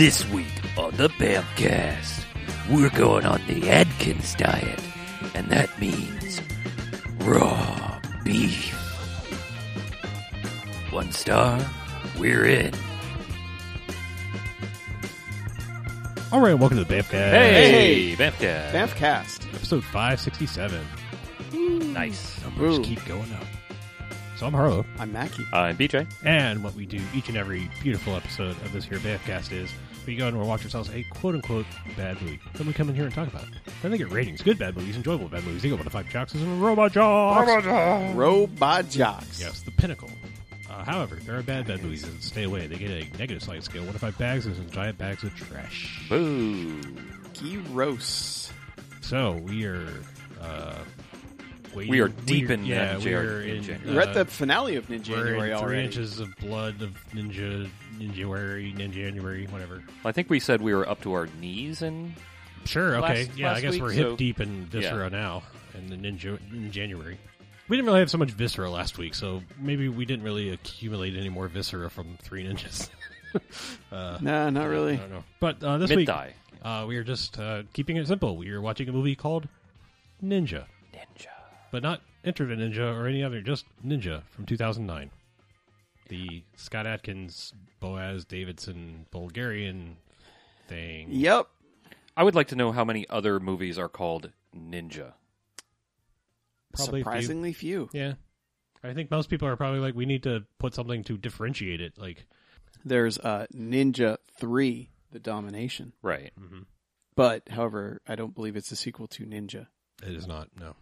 This week on the Bamcast, we're going on the Adkins diet, and that means raw beef. One star, we're in. All right, welcome to the Bamcast. Hey, Bamcast. Bamfcast. Episode 567. Nice. Numbers Ooh. keep going up. So I'm Harlow, I'm Mackie. I'm BJ. and what we do each and every beautiful episode of this here Bamcast is we go and we watch ourselves a quote-unquote bad movie. Then we come in here and talk about it. Then they get ratings. Good bad movies, enjoyable bad movies. They go one to five jocks and robot jocks. Robot Jocks. Yes, the pinnacle. Uh, however, there are bad bad movies that stay away. They get a negative sliding scale. One to five bags and some giant bags of trash. Boo. Gyros. So we are. Uh, waiting- We are deep in yeah, Ninja- we're in. Ninja. We're uh, at the finale of Ninja We're January in three inches of blood of ninja, ninjanuary, ninjanuary, whatever. I think we said we were up to our knees in. Sure, okay, Last- yeah. I guess week, we're hip so- deep in Viscera now, and the ninja in January. We didn't really have so much Viscera last week, so maybe we didn't really accumulate any more Viscera from Three Ninjas. uh, No, not I really. don't know. But uh, this Mid week, uh, we are just uh, keeping it simple. We are watching a movie called Ninja, Ninja. But not Enter the Ninja or any other, just Ninja from 2009. The Scott Adkins, Boaz Davidson, Bulgarian thing. Yep. I would like to know how many other movies are called Ninja. Probably a few. Surprisingly few. Yeah. I think most people are probably like, we need to put something to differentiate it. Like, There's uh, Ninja 3, The Domination. Right. Mm-hmm. But, however, I don't believe it's a sequel to Ninja. it is not, no.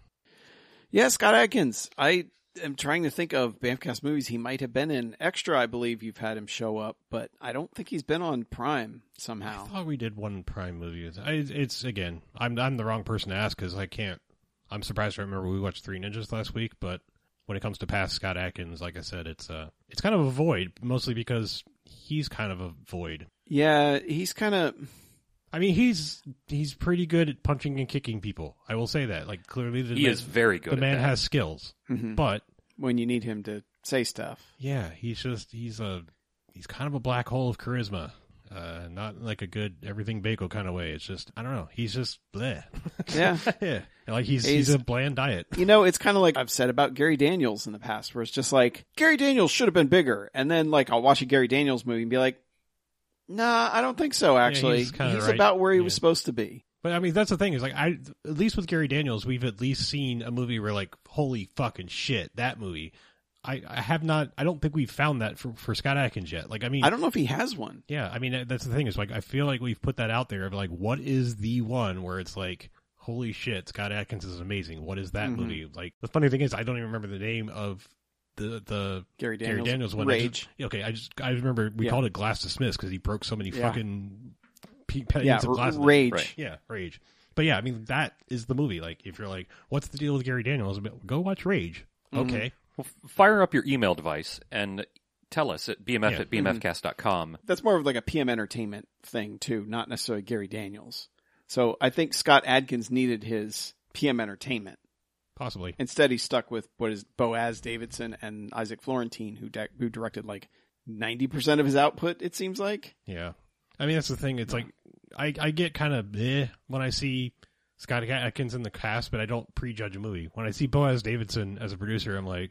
Yeah, Scott Adkins. I am trying to think of Bamfcast movies he might have been in. Extra, I believe you've had him show up, but I don't think he's been on Prime somehow. I thought we did one Prime movie. I, it's, again, I'm, I'm the wrong person to ask because I can't. I'm surprised I remember we watched Three Ninjas last week, but when it comes to past Scott Adkins, like I said, it's uh, it's kind of a void, mostly because he's kind of a void. Yeah, he's kind of. I mean, he's he's pretty good at punching and kicking people. I will say that. Like clearly, the He man, is very good the at man that. has skills, Mhm. but when you need him to say stuff. yeah, he's just he's a he's kind of a black hole of charisma. Uh, not like a good everything bagel kind of way. It's just I don't know. He's just bleh. Yeah. yeah, like he's he's, He's- a bland diet. You know, it's kind of like I've said about Gary Daniels in the past, where it's just like Gary Daniels should have been bigger, and then like I'll watch a Gary Daniels movie and be like, Nah, I don't think so. Actually, he's he's right. about where he was supposed to be. But I mean, that's the thing is like I at least with Gary Daniels, we've at least seen a movie where like holy fucking shit that movie. I, I have not. I don't think we've found that for for Scott Adkins yet. Like I mean, I don't know if he has one. Yeah, I mean that's the thing is like I feel like we've put that out there of like what is the one where it's like holy shit Scott Adkins is amazing. What is that Mhm. movie? Like the funny thing is I don't even remember the name of the the Gary Gary Daniels, Daniels one. I Rage. just- okay, I just I remember we Yeah. called it Glass Dismiss because he broke so many Yeah. fucking pe- panes yeah, of glass. Rage. Right. Yeah, Rage. But yeah, I mean that is the movie. Like if you're like, what's the deal with Gary Daniels? Go watch Rage. Mhm. Okay. Well, f- fire up your email device and tell us at bmf Yeah. at bmfcast.com. That's more of like a PM Entertainment thing too, not necessarily Gary Daniels. So I think Scott Adkins needed his PM Entertainment. Possibly. Instead, he stuck with what is Boaz Davidson and Isaac Florentine, who di- who directed like ninety percent of his output. It seems like. Yeah. I mean, that's the thing. It's like, I, I get kind of eh when I see Scott Adkins in the cast, but I don't prejudge a movie. When I see Boaz Davidson as a producer, I'm like,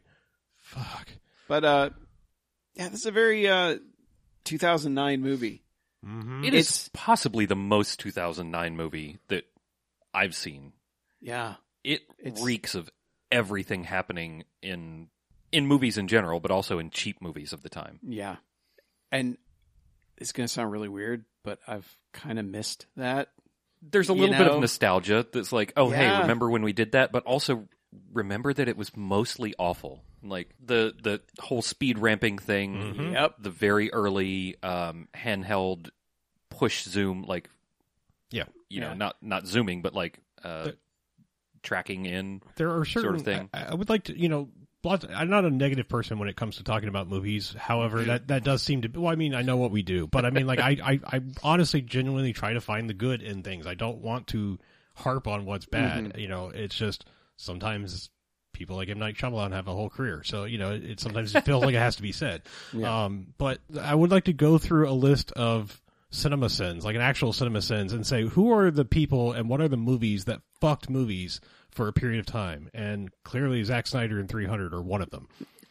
fuck. But uh, yeah, this is a very uh, 2009 movie. Mm-hmm. It is It's- possibly the most 2009 movie that I've seen. Yeah, It It's- reeks of everything happening in in movies in general, but also in cheap movies of the time. yeah, and it's gonna sound really weird, but I've kind of missed that. There's a You little bit of nostalgia that's like, oh hey, remember when we did that? But also remember that it was mostly awful. Like the the whole speed ramping thing, Mhm. Yep. the very early um, handheld push zoom, like Yeah. you know, Yeah. not not zooming, but like uh, The- tracking in. There are certain Sort certain of thing. I, I would like to, you know, lots. I'm not a negative person when it comes to talking about movies. However, that that does seem to. be Well, I mean, I know what we do, but I mean, like, I, I, I honestly, genuinely try to find the good in things. I don't want to harp on what's bad. You know, it's just sometimes people like M Night Shyamalan have a whole career, so you know, it, it sometimes it feels like it has to be said. Yeah. Um, but I would like to go through a list of cinema sins, like an actual cinema sins, and say who are the people and what are the movies that fucked movies for a period of time. And clearly, Zack Snyder and 300 are one of them.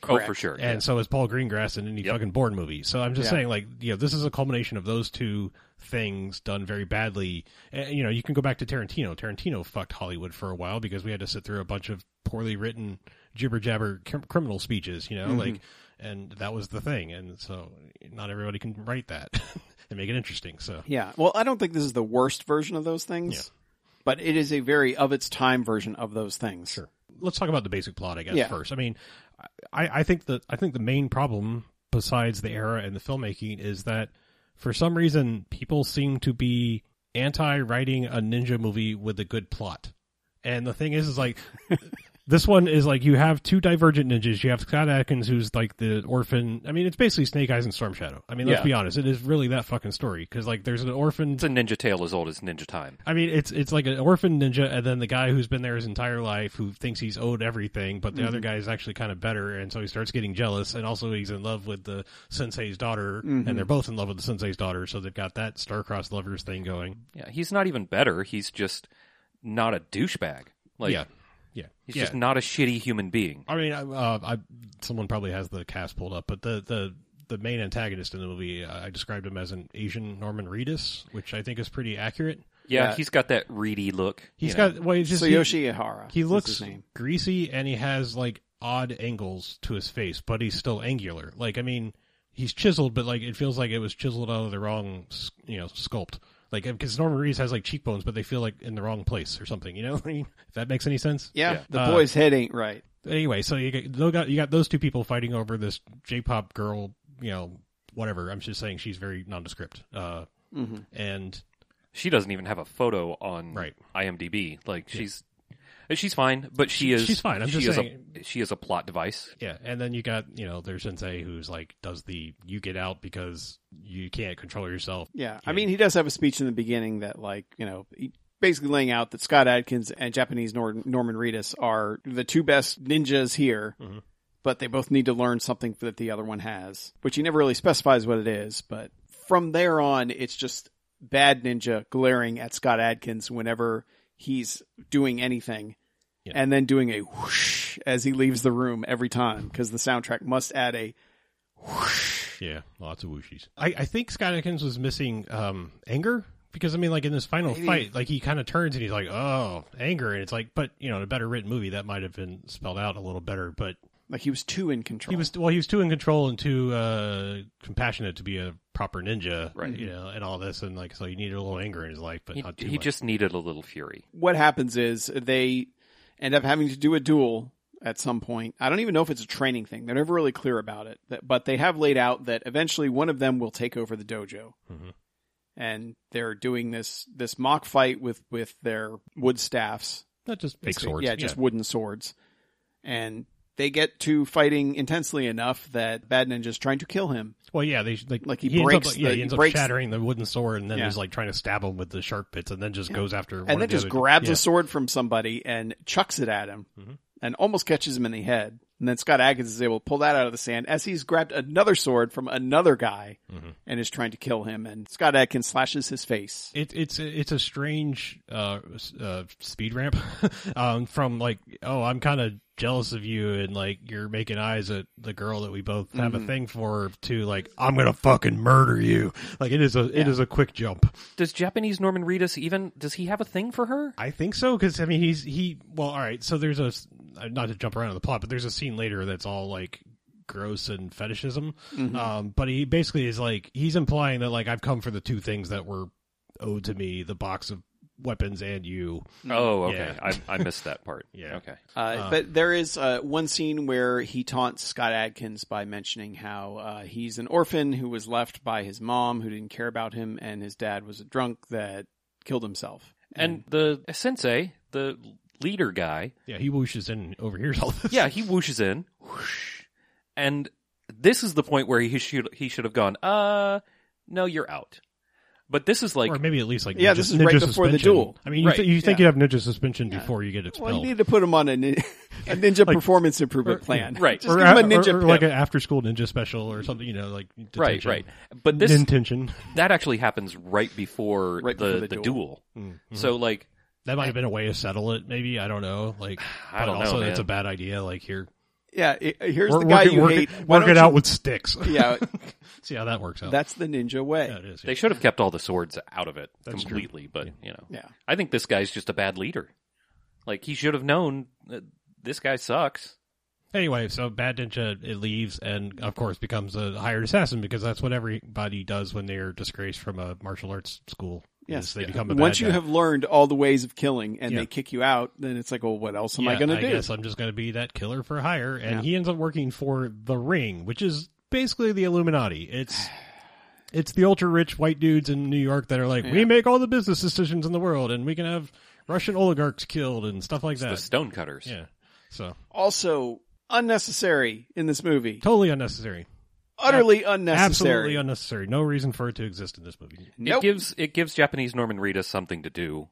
Oh, for sure. And so is Paul Greengrass in any Yep. fucking Bourne movie. So I'm just Yeah. saying, like, you know, this is a culmination of those two things done very badly. And, you know, you can go back to Tarantino. Tarantino fucked Hollywood for a while because we had to sit through a bunch of poorly written jibber jabber cr- criminal speeches, you know, Mm-hmm. like, and that was the thing. And so not everybody can write that and make it interesting. So Yeah. Well, I don't think this is the worst version of those things, Yeah. but it is a very of its time version of those things. Sure. Let's talk about the basic plot, I guess, Yeah. first. I mean, I, I think that I think the main problem, besides the era and the filmmaking, is that for some reason people seem to be anti writing a ninja movie with a good plot. And the thing is, is like this one is like you have two divergent ninjas. You have Scott Adkins, who's like the orphan. I mean, it's basically Snake Eyes and Storm Shadow. I mean, let's Yeah. be honest, it is really that fucking story because like there's an orphan It's a ninja tale as old as Ninja Time. I mean, it's it's like an orphan ninja, and then the guy who's been there his entire life, who thinks he's owed everything, but the Mm-hmm. other guy is actually kind of better, and so he starts getting jealous, and also he's in love with the sensei's daughter, Mm-hmm. and they're both in love with the sensei's daughter, so they've got that star-crossed lovers thing going. Yeah, he's not even better. He's just not a douchebag. Like, yeah, yeah, he's yeah. just not a shitty human being. I mean, I- uh, I someone probably has the cast pulled up, but the the the main antagonist in the movie, uh, I described him as an Asian Norman Reedus, which I think is pretty accurate. Yeah, Yeah. he's got that reedy look. He's you know. got well, he's just he- Ihara. He is looks greasy and he has like odd angles to his face, but he's still angular. Like I mean, he's chiseled, but like it feels like it was chiseled out of the wrong, you know, sculpt. Like because Norman Reedus has like cheekbones, but they feel like in the wrong place or something. You know, I mean, if that makes any sense. Yeah, Yeah. the Uh, boy's head ain't right. Anyway, so you got, you got those two people fighting over this J-pop girl. You know, whatever. I'm just saying she's very nondescript. Uh, hmm and She doesn't even have a photo on Right. IMDb. Like she's she's fine, but she She- is she's fine. I'm she just is saying- a she is a plot device. Yeah, and then you got you know there's Sensei who's like does the you get out because you can't control yourself. Yeah, I Yeah. mean, he does have a speech in the beginning that, like, you know, he basically laying out that Scott Adkins and Japanese Nor- Norman Reedus are the two best ninjas here, Mhm. but they both need to learn something that the other one has, which he never really specifies what it is. But from there on, it's just bad ninja glaring at Scott Adkins whenever he's doing anything. Yeah. And then doing a whoosh as he leaves the room every time because the soundtrack must add a whoosh. Yeah, lots of whooshies. I, I think Scott Adkins was missing um, anger because I mean, like in this final Maybe. fight, like he kind of turns and he's like, "Oh, anger," and it's like, but you know, in a better written movie that might have been spelled out a little better. But Like he was too in control. he was well, he was too in control and too uh, compassionate to be a proper ninja, Right. You know, and all this, and like so he needed a little anger in his life, but He, not too he much. just needed a little fury. what happens is they end up having to do a duel at some point. I don't even know if it's a training thing. They're never really clear about it. But they have laid out that eventually one of them will take over the dojo. Mhm. And they're doing this this mock fight with with their wood staffs. not just fake swords. Yeah, just wooden swords. And they get to fighting intensely enough that Bad Ninja's trying to kill him. Well, yeah, they like, Like, he ends up- breaks yeah, the- he ends he up shattering the wooden sword, and then Yeah. is like trying to stab him with the sharp bits, and then just goes after one and then the just other- grabs yeah. a sword from somebody and chucks it at him Mhm. and almost catches him in the head. And then Scott Adkins is able to pull that out of the sand as he's grabbed another sword from another guy Mhm. and is trying to kill him. And Scott Adkins slashes his face. It, it's it's a strange uh, uh, speed ramp um, from like oh I'm kind of jealous of you and like you're making eyes at the girl that we both have Mhm. a thing for to like I'm gonna fucking murder you like it is a it Yeah. is a quick jump Does Japanese Norman Reedus even does he have a thing for her? I think so because I mean he's he well all right so there's a s- not to jump around on the plot but there's a scene later that's all like gross and fetishism Mhm. um but he basically is like he's implying that like I've come for the two things that were owed to me the box of weapons and you Oh, okay. Yeah. I, I missed that part. Yeah. Okay. Uh, Uh, but there is uh, one scene where he taunts Scott Adkins by mentioning how uh, he's an orphan who was left by his mom who didn't care about him, and his dad was a drunk that killed himself. And the sensei, the leader guy, Yeah, he whooshes in and overhears all this. yeah, he whooshes in, whoosh, and this is the point where he should he should have gone. Uh, no, you're out. But this is like or maybe at least like Yeah, ninja, this is right ninja before the duel. I mean, you, Right, th- you think yeah. you have ninja suspension before you get expelled, Well, expelled. you need to put him on a nin- a ninja performance improvement plan. right. Just or, give him a a- ninja or, or like pip. an after school ninja special or something. You know, like right, detention. right. But this intention. that actually happens right before Right the before the, the duel. duel. So like That might have been a way to settle it. Maybe I don't know. Like, I but don't know, also man. it's a bad idea. Like here, Yeah, i- here's work, the guy work, it- you work hate. It, work it don't out you- with sticks. Yeah, See how that works out. that's the ninja way. yeah, it is. they should have kept all the swords out of it That's true. completely, but you know. Yeah. I think this guy's just a bad leader. Like he should have known that this guy sucks. Anyway, so Bad Ninja it leaves and of course becomes a hired assassin because that's what everybody does when they're disgraced from a martial arts school. Yes, they yeah. become a Once you guy. have learned all the ways of killing and Yeah. they kick you out, then it's like, well, what else am I Yeah, going to do? guess I'm just going to be that killer for hire, and Yeah. he ends up working for the Ring, which is basically the Illuminati. It's it's the ultra rich white dudes in New York that are like, we make all the business decisions in the world, and we can have Russian oligarchs killed and stuff like The that. stonecutters. Yeah, so Also, unnecessary in this movie. totally unnecessary, Utterly unnecessary. absolutely unnecessary. No reason for it to exist in this movie. Nope. It gives it gives Japanese Norman Reedus something to do.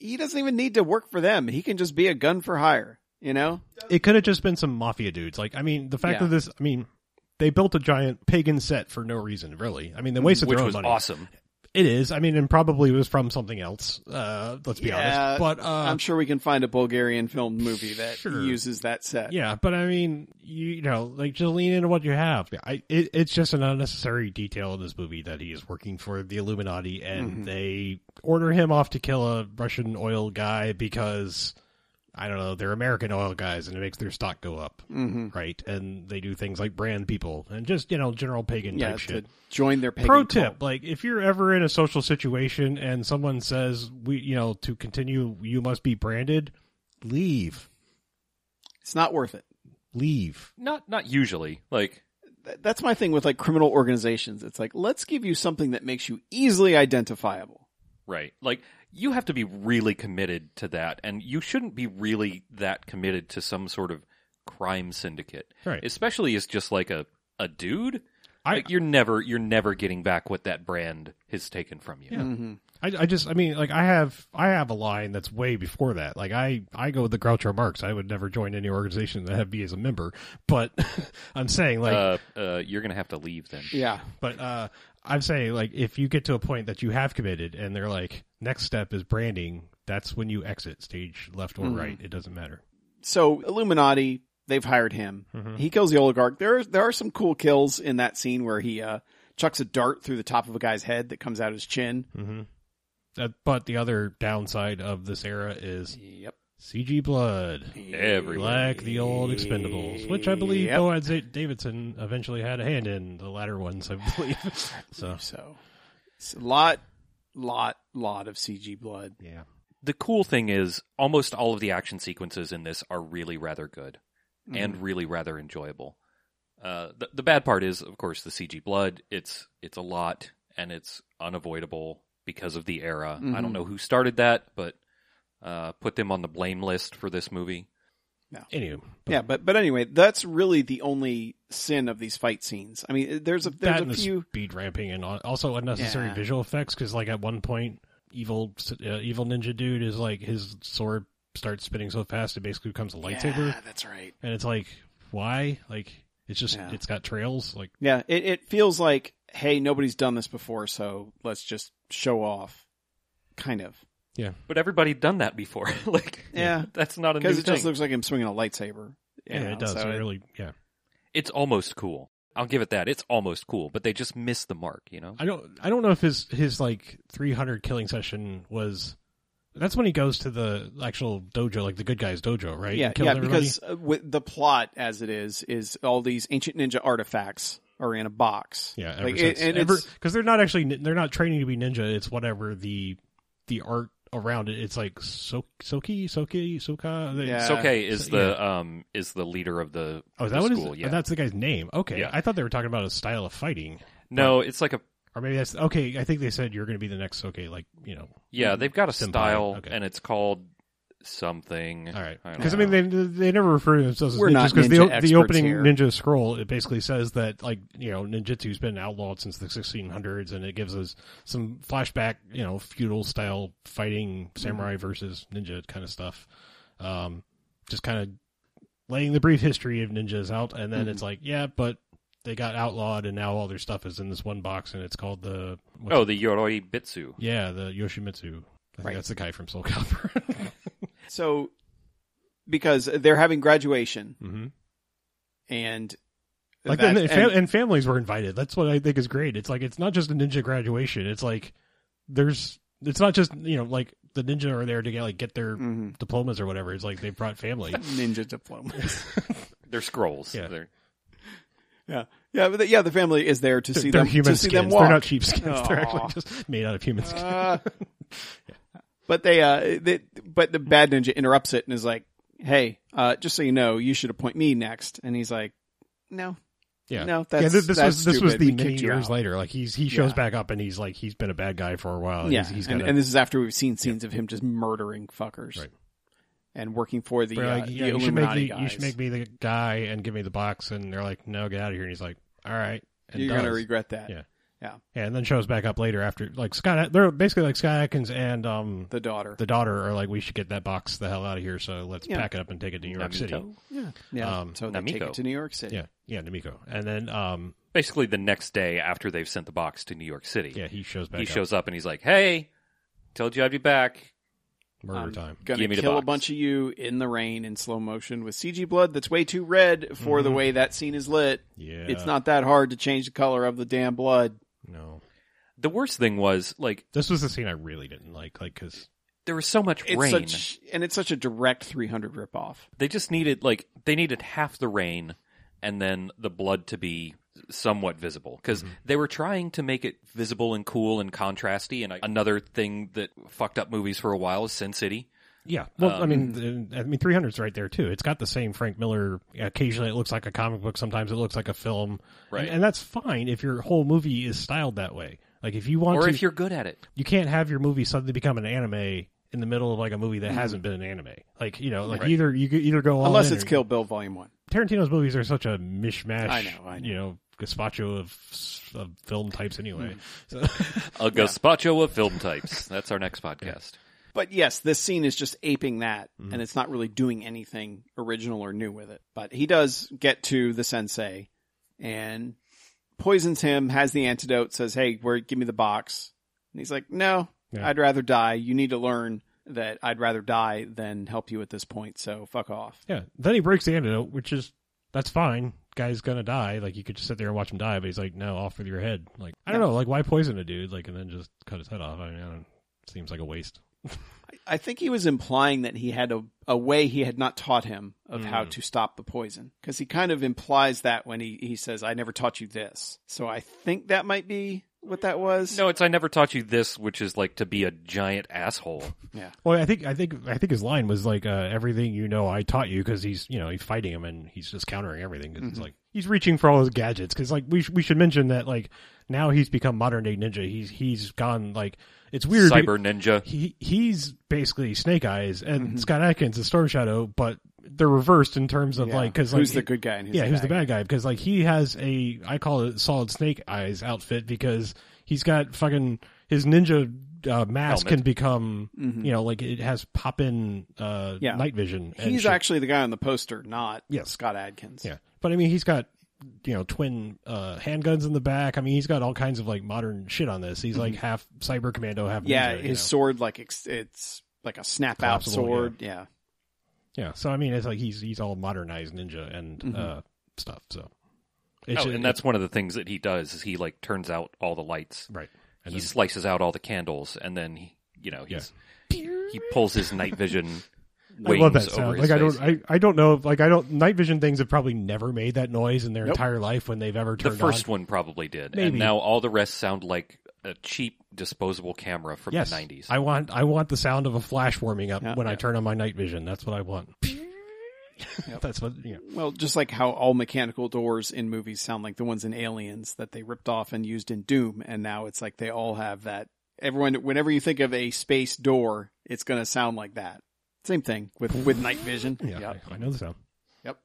he doesn't even need to work for them. He can just be a gun for hire. You know? It could have just been some mafia dudes. Like, I mean, the fact Yeah. that this, I mean. They built a giant pagan set for no reason, really. I mean, they wasted which their own was money. awesome. It is. I mean, and probably was from something else. Uh, let's be Yeah, honest. But uh, I'm sure we can find a Bulgarian film movie that Sure. uses that set. yeah, but I mean, you, you know, like just lean into what you have. I, it, it's just an unnecessary detail in this movie that he is working for the Illuminati, and Mm-hmm. they order him off to kill a Russian oil guy because I don't know they're American oil guys, and it makes their stock go up, hmm right? And they do things like brand people and just you know general pagan Yeah, type to shit. join their pagan Pro cult. tip: like if you're ever in a social situation and someone says we, you know, to continue, you must be branded. Leave, It's not worth it. leave. Not not usually. Like Th- That's my thing with like criminal organizations. It's like, let's give you something that makes you easily identifiable. right. Like you have to be really committed to that and you shouldn't be really that committed to some sort of crime syndicate. Right. Especially as just like a a dude. I- like you're never you're never getting back what that brand has taken from you. Yeah. Mm-hmm. I, I just, I mean, like I have, I have a line that's way before that. Like I, I go with the Groucho Marx. I would never join any organization that have me as a member. But I'm saying, like, uh, uh, you're gonna have to leave then. Yeah. But uh, I'm saying, like, if you get to a point that you have committed, and they're like, next step is branding. That's when you exit stage left or Mhm. right. It doesn't matter. So Illuminati, they've hired him. Mhm. He kills the oligarch. There, there are some cool kills in that scene where he uh, chucks a dart through the top of a guy's head that comes out his chin. hmm Uh, but the other downside of this era is Yep. CG blood, Everywhere. like the old Expendables, which I believe Yep. Boaz Da- Davidson eventually had a hand in. The latter ones, I believe. so So, it's a lot, lot, lot of CG blood. yeah, The cool thing is almost all of the action sequences in this are really rather good and really rather enjoyable. Uh, the, the bad part is, of course, the CG blood. It's it's a lot and it's unavoidable because of the era. I Mhm. don't know who started that, but uh, put them on the blame list for this movie. Anyway, Yeah, but but anyway, that's really the only sin of these fight scenes. I mean, there's a there's and a the few. speed ramping and also unnecessary Yeah. visual effects because like at one point evil uh, evil ninja dude is like his sword starts spinning so fast it basically becomes a lightsaber Yeah, that's right. and it's like why like it's just Yeah. it's got trails like Yeah, it it feels like hey, nobody's done this before, so let's just show off. Kind of. But everybody done that before. like, Yeah. that's not a new Because it thing. just looks like him swinging a lightsaber. yeah, know, it does so it it- really yeah it's almost cool. I'll give it that. It's almost cool, but they just missed the mark. You know. I don't I don't know if his his like 300 killing session was that's when he goes to the actual dojo like the good guys dojo right Yeah, And kills yeah, everybody? because uh, with the plot as it is, is all these ancient ninja artifacts are in a box. Yeah, ever Like, since, and ever it's- because they're not actually they're not training to be ninja. It's whatever the the art around it. It's like so, Soki, Soki, Soka. They- Yeah. Soke is so- the um is the leader of the, Oh, is the that what school. Oh, Yeah. that's the guy's name. Okay, Yeah. I thought they were talking about a style of fighting, no, it's like a or maybe that's okay. I think they said you're going to be the next Soke. Like you know, yeah. They've got a Senpai, style, okay. and it's called something. all right. Because I, know. mean, they they never refer to themselves as We're ninjas not because the ninja the experts opening here. ninja scroll it basically says that like you know ninjutsu's been outlawed since the 1600s, and it gives us some flashback you know feudal style fighting samurai Mm-hmm. versus ninja kind of stuff. Um, just kind of laying the brief history of ninjas out, and then Mhm. it's like, yeah, but they got outlawed, and now all their stuff is in this one box, and it's called the Oh, the Yoroi Bitsu. yeah, the Yoshimitsu. I think Right. that's the guy from Soul Calibur. So, because they're having graduation hmm and Like that- and, and, fam- and- and families were invited. That's what I think is great. It's like it's not just a ninja graduation. It's like there's it's not just you know like the ninja are there to get like get their Mhm. diplomas or whatever. It's like they brought family. ninja diplomas. They're scrolls. Yeah. They're, yeah, yeah, but the, yeah. The family is there to see they're them human to see skins. them walk. They're not sheepskins. They're actually just made out of human skin. Uh, But they, uh, they, but the bad ninja interrupts it and is like, "Hey, uh, just so you know, you should appoint me next." And he's like, "No, yeah. no, yeah, that's this, this that's was this was the We many years out." later. Like he's he shows Yeah. back up and he's like he's been a bad guy for a while. and Yeah, he's, he's and, got and this is after we've seen scenes of him just murdering fuckers, Right. And working for the, They're uh, like, the you should make me, guys. you should make me the guy and give me the box. And they're like, no, get out of here. And he's like, all right. And You're gonna regret that. Yeah. Yeah. Yeah, and then shows back up later after like Scott. They're basically like Scott Adkins and um The daughter. the daughter are like, we should get that box the hell out of here. So let's Yeah. pack it up and take it to New York City. Yeah, yeah. um, so they take it to New York City. Yeah, yeah, Namiko. And then um basically the next day after they've sent the box to New York City. yeah, he shows back. he up. shows up and he's like, "Hey, told you I'd be back." murder I'm time. Gonna Give me the kill a bunch of you in the rain in slow motion with CG blood that's way too red for the Mhm. way that scene is lit. Yeah, It's not that hard to change the color of the damn blood. No, The worst thing was like this was the scene I really didn't like. Like because there was so much It's rain. such and it's such a direct 300 ripoff. They just needed like they needed half the rain and then the blood to be somewhat visible because Mm-hmm. they were trying to make it visible and cool and contrasty. And another thing that fucked up movies for a while is Sin City. Yeah, well, I Um, mean, I mean, 300's right there too. It's got the same Frank Miller. Occasionally, it looks like a comic book. Sometimes it looks like a film. Right. and, and that's fine if your whole movie is styled that way. Like if you want Or to, if you're good at it, you can't have your movie suddenly become an anime in the middle of like a movie that hasn't been an anime. Like you know, like Right. either you either go Unless it's or- Kill Bill Volume 1. Tarantino's movies are such a mishmash. I know, I know. You know, gazpacho of, of film types anyway. Hmm. So, a gazpacho of film types. That's our next podcast. But yes, this scene is just aping that, Mm-hmm. and it's not really doing anything original or new with it. But he does get to the sensei and poisons him, has the antidote, says, Hey, where, give me the box. And he's like, No, Yeah. I'd rather die. You need to learn that I'd rather die than help you at this point, so fuck off. yeah. Then he breaks the antidote, which is that's fine. Guy's gonna die. Like you could just sit there and watch him die, but he's like, no, off with your head. Like I don't Yeah. know, like why poison a dude? Like and then just cut his head off. I mean, I don't, seems like a waste. I think he was implying that he had a, a way he had not taught him of how Mm. to stop the poison. Because he kind of implies that when he, he says, I never taught you this. So I think that might be what that was. No, it's I never taught you this, which is like to be a giant asshole. Yeah. Well, I think I think I think his line was like uh, everything you know I taught you because he's you know he's fighting him and he's just countering everything 'cause it's Mhm. like he's reaching for all his gadgets because like we sh- we should mention that like now he's become modern day ninja he's he's gone like it's weird Cyber ninja. he he's basically Snake Eyes and Mhm. Scott Adkins is Storm Shadow but they're reversed in terms of Yeah. like because who's like the good guy and who's yeah, the who's the bad bad guy? Because like he has a, I call it solid snake eyes outfit because he's got fucking his ninja uh, mask Helmet. can become, Mhm. you know, like it has pop in uh, Yeah. night vision. He's shit. actually the guy on the poster, not Yes. Scott Adkins. yeah, but I mean he's got you know twin uh, handguns in the back. I mean he's got all kinds of like modern shit on this. He's like half cyber commando, half Mm-hmm. Yeah, ninja, you his know? sword, like, it's, it's like a snap out sword. Yeah. yeah. So I mean it's like he's he's all modernized ninja and Mhm. uh, stuff. So Oh, ju- and that's one of the things that he does is he like turns out all the lights. right. And he then- slices out all the candles, and then he, you know, he's he pulls his night vision I love that over sound. Like I don't, I, I don't know. Like I don't. Night vision things have probably never made that noise in their Nope. entire life when they've ever turned. On. The first on. one probably did, Maybe. and now all the rest sound like a cheap disposable camera from Yes, the nineties. I want. I want the sound of a flash warming up Yeah. when I turn on my night vision. That's what I want. That's what. You know. Well, just like how all mechanical doors in movies sound like the ones in Aliens that they ripped off and used in Doom, and now it's like they all have that. Everyone, whenever you think of a space door, it's going to sound like that. Same thing with with night vision. Yeah, Yep. I, I know the sound. Yep.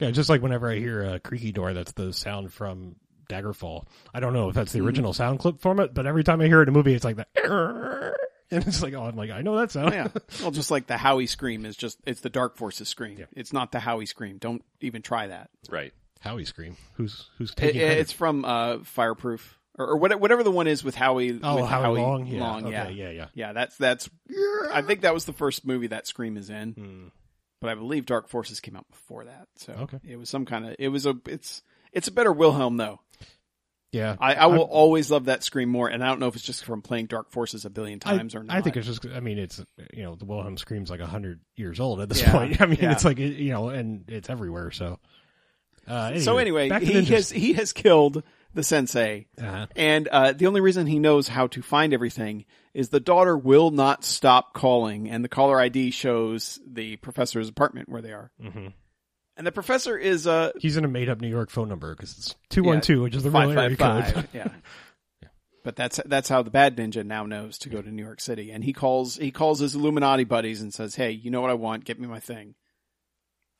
Yeah, just like whenever I hear a creaky door, that's the sound from Daggerfall. I don't know if that's the Mm. original sound clip from it, but every time I hear it in a movie, it's like that. and it's like, oh, I'm like, I know that sound. yeah. Well, just like the Howie scream is just it's the Dark Forces scream. It's not the Howie scream. Don't even try that. Right. Howie scream. Who's who's It, taking? credit? it's from uh, Fireproof or, or what- whatever the one is with Howie. oh with Howie, Long. Yeah. Long, okay, yeah. yeah, yeah. Yeah, that's that's. I think that was the first movie that Scream is in, Hmm. but I believe Dark Forces came out before that. So Okay. it was some kind of. It was a. It's it's a better Wilhelm though. Yeah, I, I will always love that Scream more, and I don't know if it's just from playing Dark Forces a billion I, times or not. I think it's just. I mean, it's you know the Wilhelm scream's like hundred years old at this Yeah, point. I mean, yeah. it's like you know, and it's everywhere. So. Uh, so anyway, he has he has killed the sensei, Uh-huh. and uh, the only reason he knows how to find everything is the daughter will not stop calling, and the caller ID shows the professor's apartment where they are, Mhm. and the professor is uh He's in a made up New York phone number because it's two one two, which is the real area code. Yeah. But that's that's how the bad ninja now knows to go to New York City, and he calls he calls his Illuminati buddies and says, "Hey, you know what I want? Get me my thing."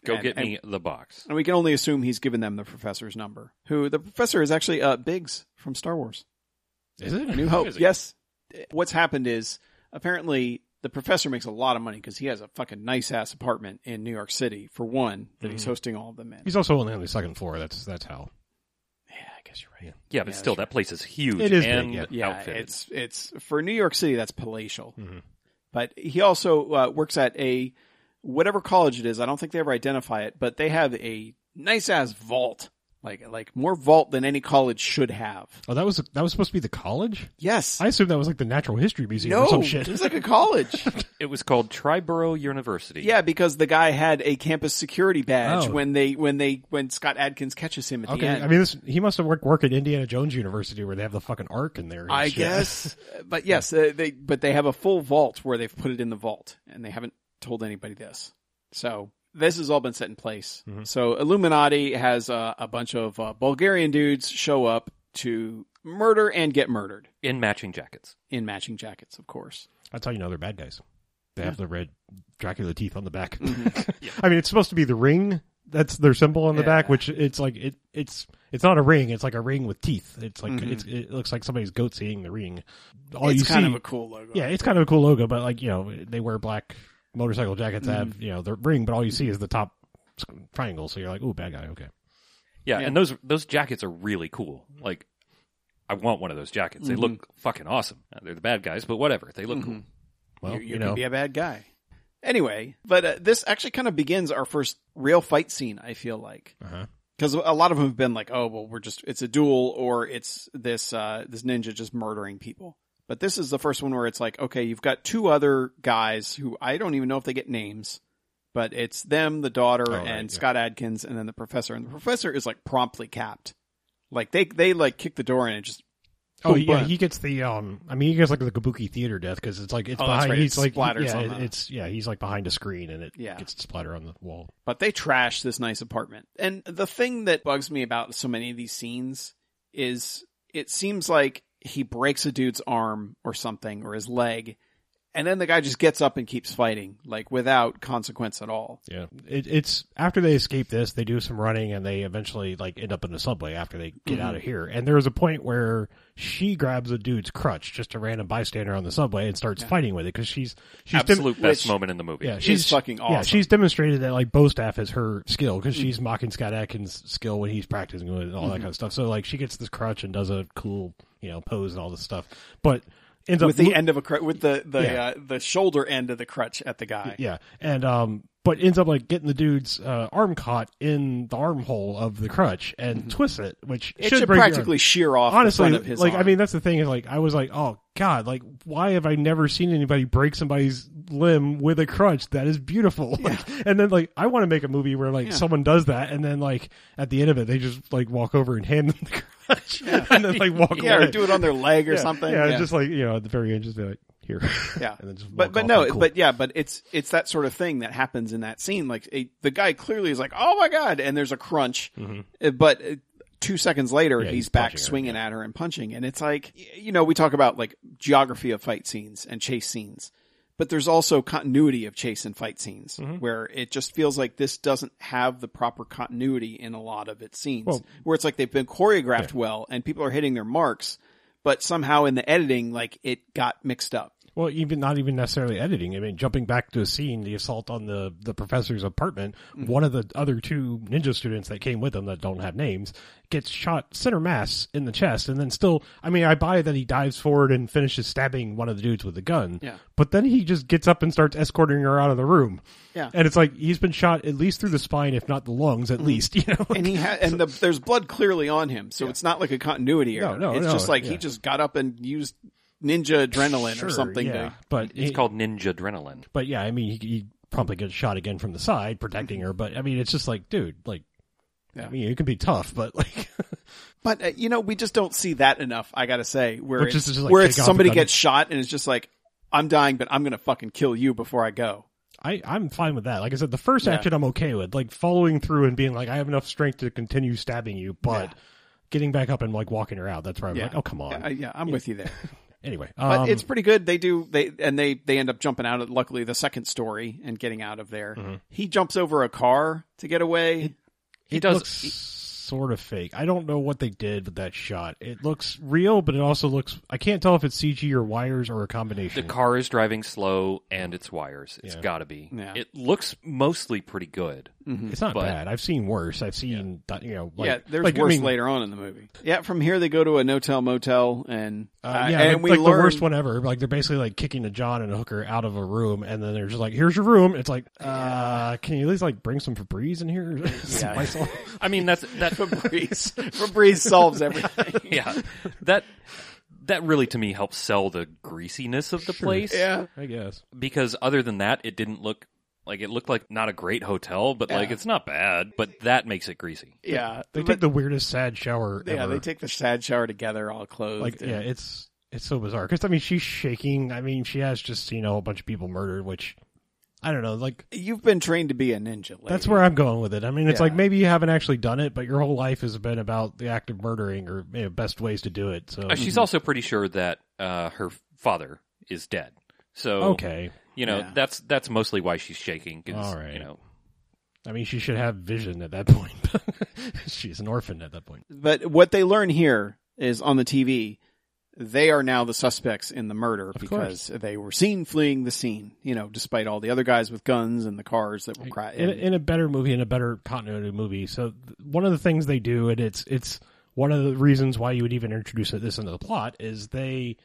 Go And- get and- me the box. And we can only assume he's given them the professor's number. Who the professor is actually uh, Biggs from Star Wars. Is it? New Hope. Yes. What's happened is apparently the professor makes a lot of money because he has a fucking nice ass apartment in New York City for one that he's hosting all of them in. He's also only on the second floor. That's that's how. yeah, I guess you're right. Yeah, but Yeah, still, that's that place is huge. It is big, yeah. Yeah, outfitted. it's it's for New York City that's palatial. Mhm. But he also uh, works at a whatever college it is. I don't think they ever identify it, but they have a nice ass vault, like like more vault than any college should have. Oh, that was that was supposed to be the college. Yes. I assumed that was like the Natural History Museum no, or some shit. it was like a college. It was called Triborough University. yeah, because the guy had a campus security badge Oh. when they when they when Scott Adkins catches him at the end. I mean, this he must have worked work at Indiana Jones University where they have the fucking ark in there. I shit. guess, but yes, uh, they but they have a full vault where they've put it in the vault, and they haven't told anybody this. So this has all been set in place. Mm-hmm. So Illuminati has uh, a bunch of uh, Bulgarian dudes show up to murder and get murdered in matching jackets. in matching jackets, of course. That's how you know they're bad guys. They have the red Dracula teeth on the back. Mm-hmm. I mean, it's supposed to be the ring. That's their symbol on the back, which it's like it. It's it's not a ring. It's like a ring with teeth. It's like Mhm. it's it looks like somebody's goat seeing the ring. All it's you kind see, of a cool logo. yeah, it's kind of a cool logo, but like you know, they wear black motorcycle jackets Mm-hmm. have you know the ring, but all you see is the top triangle. So you're like, oh, bad guy. Okay. Yeah, Yeah. and those those jackets are really cool. Like, I want one of those jackets. They Mm-hmm. look fucking awesome. Uh, They're the bad guys, but whatever. They look cool. Well, you, you, you know, can be a bad guy. Anyway, but uh, this actually kind of begins our first real fight scene. I feel like uh-huh. because a lot of them have been like, oh well, we're just it's a duel or it's this uh, this ninja just murdering people. But this is the first one where it's like, okay, you've got two other guys who I don't even know if they get names, but it's them, the daughter, Oh, right, and yeah. Scott Adkins, and then the professor. And the professor is like promptly capped. Like they they like kick the door in and just Oh Boom, yeah, he gets the um. I mean, he gets like the Kabuki theater death because it's like it's Oh, behind. right, He's it like splatters yeah, it- it's yeah. He's like behind a screen and it Yeah. gets splatter on the wall. but they trash this nice apartment. And the thing that bugs me about so many of these scenes is it seems like he breaks a dude's arm or something or his leg and then the guy just gets up and keeps fighting like without consequence at all. Yeah, it, it's after they escape this, they do some running and they eventually like end up in the subway after they get Mm-hmm. out of here. And there's a point where she grabs a dude's crutch, just a random bystander on the subway, and starts fighting with it because she's she's dem- Absolute best which- moment in the movie. yeah, She's she's fucking awesome Yeah, she's demonstrated that like bow staff is her skill because Mm-hmm. she's mocking Scott Adkins' skill when he's practicing with it and all that kind of stuff. So like she gets this crutch and does a cool you know pose and all this stuff, but ends with up the lo- end of a crutch with the the Yeah. uh, the shoulder end of the crutch at the guy. Yeah, and um, but ends up like getting the dude's uh, arm caught in the armhole of the crutch and twists it, which Mm-hmm. It should, should practically shear off honestly the front of his like I mean that's the thing is like I was like oh god like why have I never seen anybody break somebody's limb with a crutch that is beautiful like, and then like I want to make a movie where like Yeah. someone does that and then like at the end of it they just like walk over and hand them the crutch and then like walk yeah, away or do it on their leg or yeah, something. yeah, yeah. just like you know at the very end just be like here Yeah, and then just but but no, cool. but yeah, but it's it's that sort of thing that happens in that scene. Like a, the guy clearly is like, "Oh my god!" and there's a crunch, Uh, but uh, two seconds later Mm-hmm. Yeah, he's, he's back punching her, swinging at her and punching, and it's like you know we talk about like geography of fight scenes and chase scenes, but there's also continuity of chase and fight scenes Mm-hmm. where it just feels like this doesn't have the proper continuity in a lot of its scenes, Well- where it's like they've been choreographed well and people are hitting their marks. But somehow in the editing, like it got mixed up. Well, even not even necessarily editing. I mean, jumping back to a scene, the assault on the the professor's apartment. Mm-hmm. One of the other two ninja students that came with him that don't have names gets shot center mass in the chest, and then still. I mean, I buy that he dives forward and finishes stabbing one of the dudes with the gun. Yeah. But then he just gets up and starts escorting her out of the room. Yeah. And it's like he's been shot at least through the spine, if not the lungs, at mm-hmm. least. You know. and he ha- and the, there's blood clearly on him, so it's not like a continuity No, error. no, it's no, just like yeah. he just got up and used ninja adrenaline Sure, or something. Yeah. To, But It's he- called ninja adrenaline. But yeah, I mean, he, he probably gets shot again from the side, protecting her. But I mean, it's just like, dude, like, Yeah. I mean, it can be tough, but like, but uh, you know, we just don't see that enough. I gotta say, where it's, is just like where it's somebody gets shot and it's just like, I'm dying, but I'm gonna fucking kill you before I go. I I'm fine with that. Like I said, the first Yeah. action I'm okay with, like following through and being like, I have enough strength to continue stabbing you, but Yeah. getting back up and like walking her out, that's where I'm Yeah. like, oh come on. Yeah, yeah, I'm with you there. anyway, But um, it's pretty good. They do they and they they end up jumping out of luckily the second story and getting out of there. Mm-hmm. He jumps over a car to get away. He it does. looks sort of fake. I don't know what they did with that shot. It looks real, but it also looks. I can't tell if it's CG or wires or a combination. the car is driving slow and it's wires. It's Yeah. got to be. Yeah. It looks mostly pretty good. It's not but- bad. I've seen worse. I've seen you know. Like, yeah, there's like, I worse mean, later on in the movie. Yeah, from here they go to a no-tell motel and Uh, uh, yeah, and like, we like learn the worst one ever. Like they're basically like kicking a John and a hooker out of a room, and then they're just like, "Here's your room." It's like, uh, can you at least like bring some Febreze in here? Yeah. I mean, that's that. Febreze. Febreze solves everything. yeah, that that really to me helps sell the greasiness of the place. yeah. I guess. because other than that, it didn't look like it looked like not a great hotel, but like Yeah. it's not bad. But that makes it greasy. Yeah. They But- take the weirdest sad shower. yeah, ever. they take the sad shower together all clothed. like and- yeah, it's it's so bizarre because I mean she's shaking. I mean she has just seen a whole bunch of people murdered, which I don't know. Like You've been trained to be a ninja. Lady. that's where I'm going with it. I mean it's Yeah. like maybe you haven't actually done it, but your whole life has been about the act of murdering or you know, best ways to do it. So Uh, she's also pretty sure that uh, her father is dead. So okay. you know Yeah. that's that's mostly why she's shaking. 'cause, All right. You know, I mean, she should have vision at that point. She's an orphan at that point. But what they learn here is on the TV, they are now the suspects in the murder because they were seen fleeing the scene. You know, despite all the other guys with guns and the cars that were cra- In, in a better movie, in a better continuity movie. So one of the things they do, and it's it's one of the reasons why you would even introduce this into the plot, is they.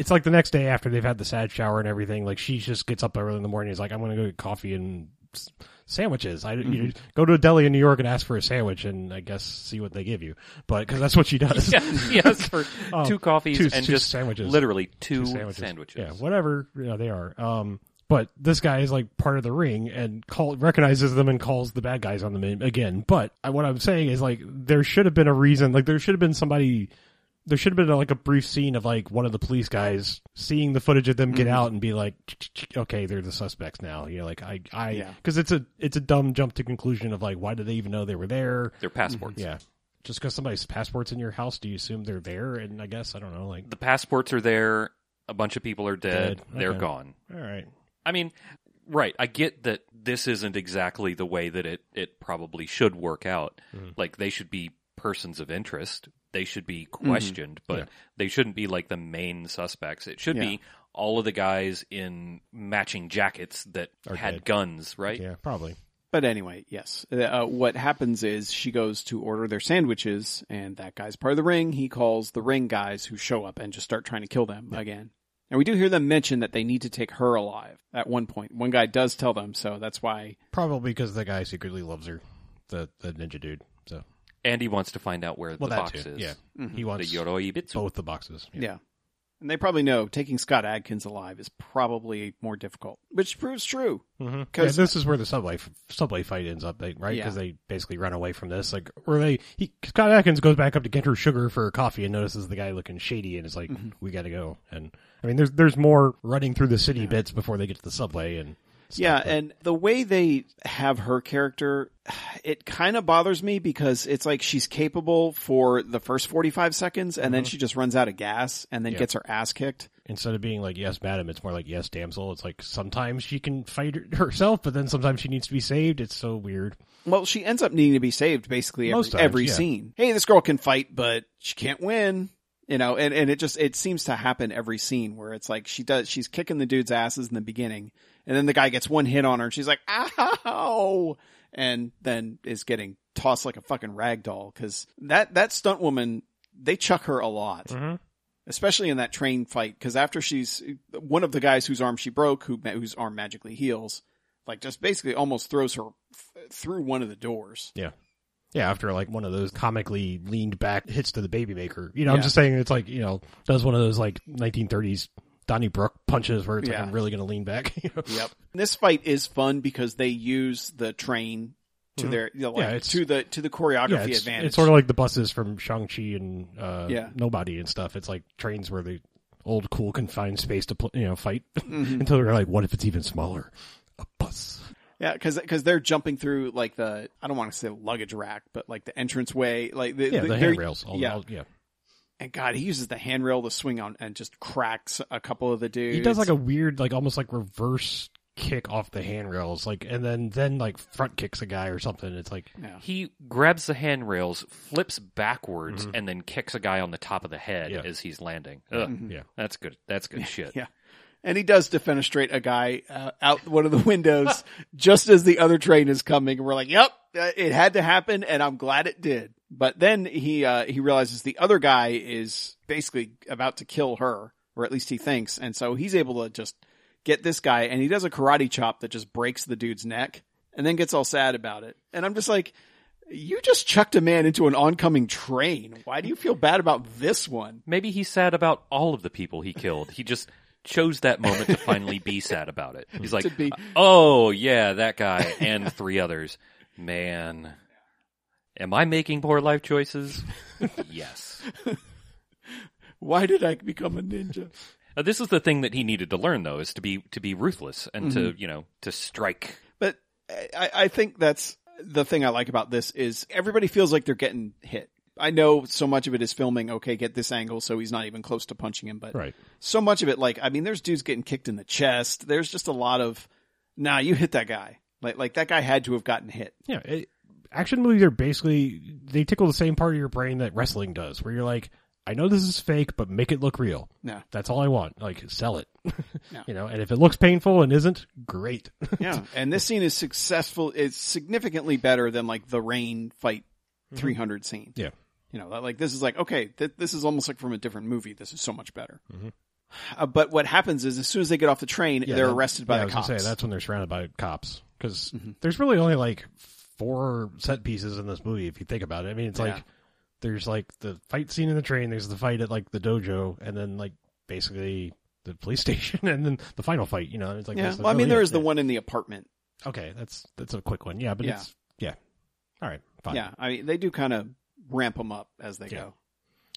It's like the next day after they've had the sad shower and everything. Like she just gets up early in the morning. and is like, I'm going to go get coffee and sandwiches. I you mm-hmm. go to a deli in New York and ask for a sandwich, and I guess see what they give you. But because that's what she does. yeah, yes, for um, two coffees two- and two just sandwiches. literally two, sandwiches. sandwiches. Yeah, whatever you know, they are. Um, but this guy is like part of the ring and call recognizes them and calls the bad guys on them again. But I, what I'm saying is like there should have been a reason. Like there should have been somebody. There should have been like a brief scene of like one of the police guys seeing the footage of them get Mm-hmm. out and be like, okay, they're the suspects now. You know, like I, I, Yeah. because it's a it's a dumb jump to conclusion of like why did they even know they were there? Their passports. Yeah, just because somebody's passport's in your house, do you assume they're there? And I guess I don't know. Like, The passports are there. A bunch of people are dead. Dead. They're Okay. gone. all right, I mean, right. I get that this isn't exactly the way that it, it probably should work out. Mm-hmm. Like, they should be persons of interest. They should be questioned, but Yeah. they shouldn't be like the main suspects. It should Yeah. be all of the guys in matching jackets that Are had dead. guns, right? yeah, probably. But anyway, yes. Uh, what happens is she goes to order their sandwiches, and that guy's part of the ring. He calls the ring guys who show up and just start trying to kill them again. And we do hear them mention that they need to take her alive at one point. One guy does tell them, so that's why. Probably because the guy secretly loves her, the the ninja dude. So And he wants to find out where well, the that box too. is. Yeah, Mm-hmm. he The Yoroi Bitsu. both the boxes. Yeah. And they probably know taking Scott Adkins alive is probably more difficult, which proves true. Mm-hmm. 'Cause- this is where the subway subway fight ends up, they- right? Yeah. Because they basically run away from this. Like, where they he Scott Adkins goes back up to get her sugar for her coffee and notices the guy looking shady and is like, Mm-hmm. "We got to go." And I mean, there's there's more running through the city bits before they get to the subway and. Yeah, and the way they have her character, it kind of bothers me because it's like she's capable for the first 45 seconds and then mm-hmm. she just runs out of gas and then Yeah. gets her ass kicked. instead of being like yes madam it's more like yes damsel it's like sometimes she can fight herself but then sometimes she needs to be saved it's so weird Well, she ends up needing to be saved basically every, times, every yeah. scene. Hey, this girl can fight, but she can't win. You know, and, and it just, it seems to happen every scene where it's like she does, she's kicking the dude's asses in the beginning and then the guy gets one hit on her and she's like, ow! And then is getting tossed like a fucking rag doll because that, that stunt woman, they chuck her a lot. Mm-hmm. Especially in that train fight, because after she's one of the guys whose arm she broke, who whose arm magically heals, like just basically almost throws her f- through one of the doors. Yeah. Yeah, after like one of those comically leaned back hits to the baby maker. You know, Yeah. I'm just saying it's like, you know, does one of those like 1930s Donnybrook punches where it's Yeah. like, I'm really going to lean back. you know? Yep. This fight is fun because they use the train to Mhm. their you know, like, Yeah, to the to the choreography yeah, it's, advantage. it's sort of like the buses from Shang-Chi and uh, Yeah. Nobody and stuff. It's like trains where the old, cool, confined space to, pl- you know, fight Mhm. until they're like, what if it's even smaller? A bus. Yeah, because because they're jumping through like the I don't want to say luggage rack, but like the entrance way, like the, Yeah, the they're- handrails. All, yeah. all- yeah. And God, he uses the handrail to swing on and just cracks a couple of the dudes. He does like a weird, like almost like reverse kick off the handrails, like, and then then like front kicks a guy or something. It's like, yeah. He grabs the handrails, flips backwards, Mhm. and then kicks a guy on the top of the head Yeah. as he's landing. Ugh, Mhm. yeah. That's good. That's good shit. Yeah. And he does defenestrate a guy uh, out one of the windows just as the other train is coming. And we're like, yep, uh, it had to happen. And I'm glad it did. But then he, uh, he realizes the other guy is basically about to kill her, or at least he thinks. And so he's able to just get this guy and he does a karate chop that just breaks the dude's neck and then gets all sad about it. And I'm just like, you just chucked a man into an oncoming train. Why do you feel bad about this one? Maybe he's sad about all of the people he killed. He just chose that moment to finally be sad about it. He's like, be- oh yeah, that guy and three others. Man, am I making poor life choices? yes. Why did I become a ninja? Uh, this is the thing that he needed to learn, though, is to be to be ruthless and to you know to strike. But I, I think that's the thing I like about this is everybody feels like they're getting hit. I know so much of it is filming. Okay, get this angle so he's not even close to punching him. But right. so much of it, like I mean, there's dudes getting kicked in the chest. There's just a lot of, nah, you hit that guy. Like like that guy had to have gotten hit. Yeah, it, action movies are basically they tickle the same part of your brain that wrestling does, where you're like, I know this is fake, but make it look real. Yeah, That's all I want. Like, sell it. Yeah. You know, and if it looks painful and isn't, great. yeah. and this scene is successful. It's significantly better than like the rain fight mm-hmm. 300 scene. Yeah. You know, like this is like okay, th- this is almost like from a different movie. This is so much better. Mhm. Uh, but what happens is, as soon as they get off the train, Yeah, they're that- arrested by yeah, the I was cops. Say, that's when they're surrounded by cops. Because Mhm. there's really only like four set pieces in this movie, if you think about it. I mean, it's Yeah. like there's like the fight scene in the train, there's the fight at like the dojo, and then like basically the police station, and then the final fight. You know, it's like yeah. Well, I mean, really there the Yeah. one in the apartment. Okay, that's that's a quick one. Yeah, but Yeah. it's yeah. All right, fine. Yeah, I mean, they do kind of ramp them up as they Yeah. go.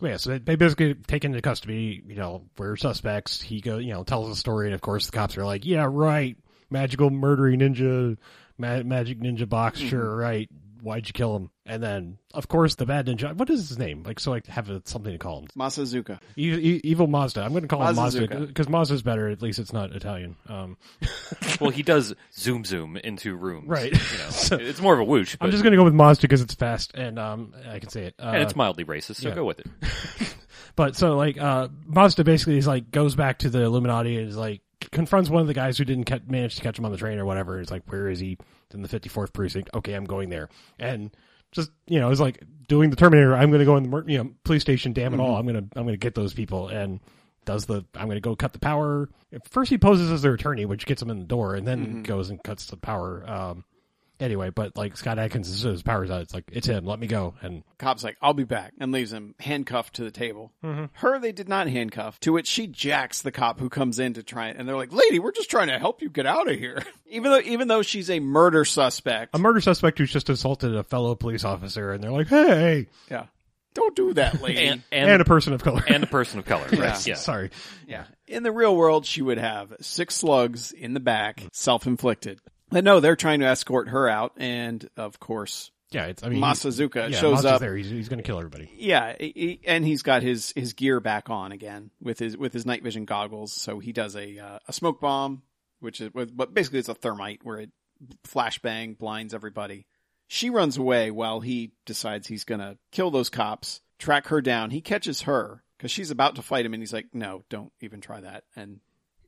Yeah, so they, they basically take into custody, you know, we're suspects. He go, you know, tells the story, and of course the cops are like, "Yeah, right, magical murdering ninja, ma- magic ninja box, Mm-hmm. sure, right. Why'd you kill him?" And then, of course, the bad ninja. What is his name? Like, so I have a, something to call him. Masazuka. E- e- evil Mazda. I'm going to call him Mazda Mazazuka. because Mazda's better. At least it's not Italian. Um, Well, he does zoom zoom into rooms, Right. You know, So- it's more of a whoosh, but, I'm just going to go with Mazda because it's fast and um, I can say it. Uh, and it's mildly racist, so yeah. go with it. But so like uh Mazda basically is like goes back to the Illuminati and is like confronts one of the guys who didn't ca- manage to catch him on the train or whatever. It's like where is he? In the 54th precinct. Okay, I'm going there. And just you know, it's like doing the Terminator. I'm going to go in the you know police station. Damn it all! I'm gonna I'm gonna get those people and does the I'm going to go cut the power. First he poses as their attorney, which gets him in the door, and then goes and cuts the power. Um, anyway, but like Scott Adkins, as soon as his power's out, it's like it's him. Let me go. And Cop's like, I'll be back, and leaves him handcuffed to the table. Mm-hmm. Her, they did not handcuff, to which she jacks the cop who comes in to try it, and they're like, lady, we're just trying to help you get out of here. even though, even though she's a murder suspect. a murder suspect who's just assaulted a fellow police officer, and they're like, "Hey!" yeah. Don't do that, lady. And And, and a person of color. and a person of color, right? Yeah. Yeah. Sorry. Yeah. In the real world, she would have six slugs in the back, self-inflicted. But no, they're trying to escort her out, and of course, Yeah, it's. I mean, Masazuka yeah, shows Masa's up. there. He's, he's going to kill everybody. Yeah, he- and he's got his his gear back on again with his with his night vision goggles. So he does a uh, a smoke bomb, which is but basically it's a thermite where it flashbang blinds everybody. She runs away while he decides he's gonna kill those cops, track her down. He catches her because she's about to fight him, and he's like, "No, don't even try that." And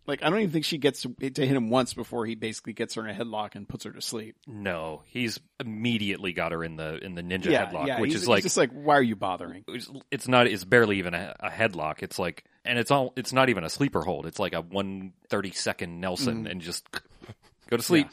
like, I don't even think she gets to, to hit him once before he basically gets her in a headlock and puts her to sleep. No, he's immediately got her in the in the ninja yeah, headlock, yeah. which he's, is he's like just like, why are you bothering? it's- not it's barely even a, a headlock. It's like and it's all it's not even a sleeper hold. It's like a one thirty second Nelson and just go to sleep.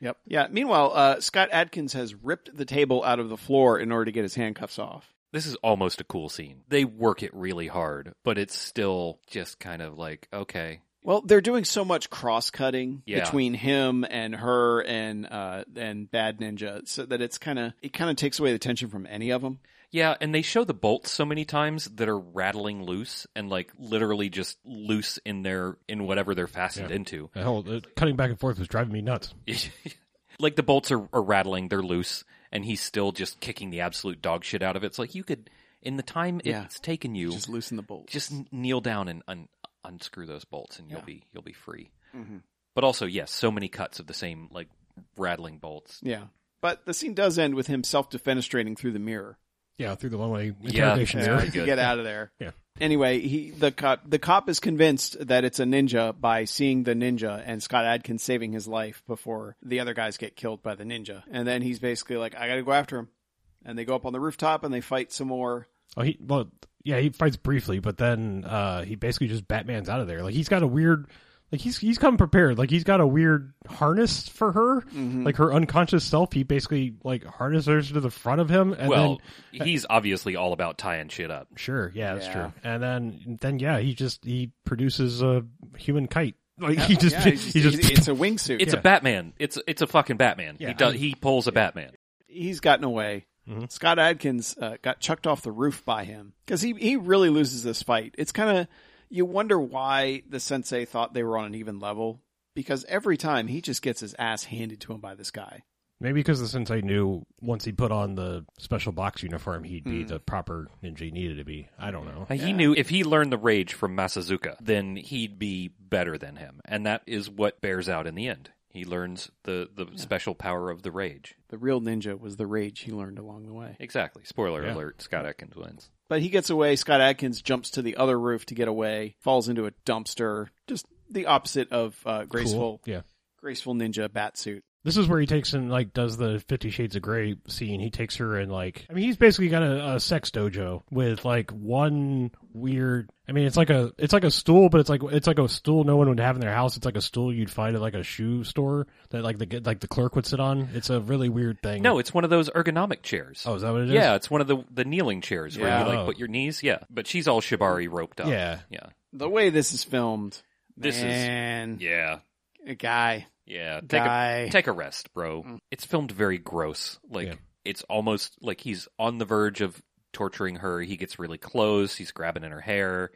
Yep. Yeah. Meanwhile, uh, Scott Adkins has ripped the table out of the floor in order to get his handcuffs off. This is almost a cool scene. They work it really hard, but it's still just kind of like okay. Well, they're doing so much cross cutting Yeah. between him and her and uh, and Bad Ninja, so that it's kind of it kind of takes away the tension from any of them. Yeah, and they show the bolts so many times that are rattling loose and like literally just loose in their in whatever they're fastened Yeah. into. The hell, uh, cutting back and forth was driving me nuts. like the bolts are, are rattling, they're loose, and he's still just kicking the absolute dog shit out of it. It's like you could, in the time Yeah. it's taken you, Just loosen the bolts. just kneel down and un- unscrew those bolts, and you'll Yeah. be you'll be free. Mhm. But also, yes, so many cuts of the same like rattling bolts. yeah. But the scene does end with him self defenestrating through the mirror. Yeah, through the one way Yeah. interrogation Yeah. mirror. To get out of there. Yeah. Anyway, he the cop the cop is convinced that it's a ninja by seeing the ninja and Scott Adkins saving his life before the other guys get killed by the ninja. And then he's basically like, I gotta go after him. And they go up on the rooftop and they fight some more. Oh, he well, yeah, he fights briefly, but then uh, he basically just Batman's out of there. Like he's got a weird, like he's he's come prepared. Like he's got a weird harness for her, Mm-hmm. like her unconscious self. He basically like harnesses her to the front of him, and well, then he's obviously all about tying shit up. sure, yeah, that's Yeah. true. And then then yeah, he just he produces a human kite. Like he just Yeah, he he's just, it's a wingsuit. It's Yeah. a Batman. It's it's a fucking Batman. Yeah, he does. I- he pulls a Batman. he's gotten away. Mhm. Scott Adkins uh, got chucked off the roof by him because he he really loses this fight. It's kind of you wonder why the sensei thought they were on an even level because every time he just gets his ass handed to him by this guy. maybe because the sensei knew once he put on the special box uniform, he'd be Hmm. the proper ninja he needed to be. I don't know. He knew if he learned the rage from Masazuka, then he'd be better than him, and that is what bears out in the end. He learns the the special power of the rage. The real ninja was the rage he learned along the way. Exactly. Spoiler Yeah. alert: Scott Adkins wins. But he gets away. Scott Adkins jumps to the other roof to get away, falls into a dumpster. Just the opposite of uh, graceful, Cool. Yeah. graceful ninja bat suit. This is where he takes and like does the Fifty Shades of Grey scene. He takes her and like I mean he's basically got a, a sex dojo with like one weird. I mean it's like a it's like a stool, but it's like it's like a stool no one would have in their house. It's like a stool you'd find at like a shoe store that like the like the clerk would sit on. It's a really weird thing. No, it's one of those ergonomic chairs. oh is that what it is? yeah, it's one of the the kneeling chairs where Yeah. you like Oh. put your knees. Yeah, but she's all shibari roped up. Yeah. yeah, The way this is filmed, This is- man, yeah, a guy, yeah. Take guy. a take a rest, bro. It's filmed very gross. Like Yeah. it's almost like he's on the verge of torturing her. He gets really close. He's grabbing in her hair.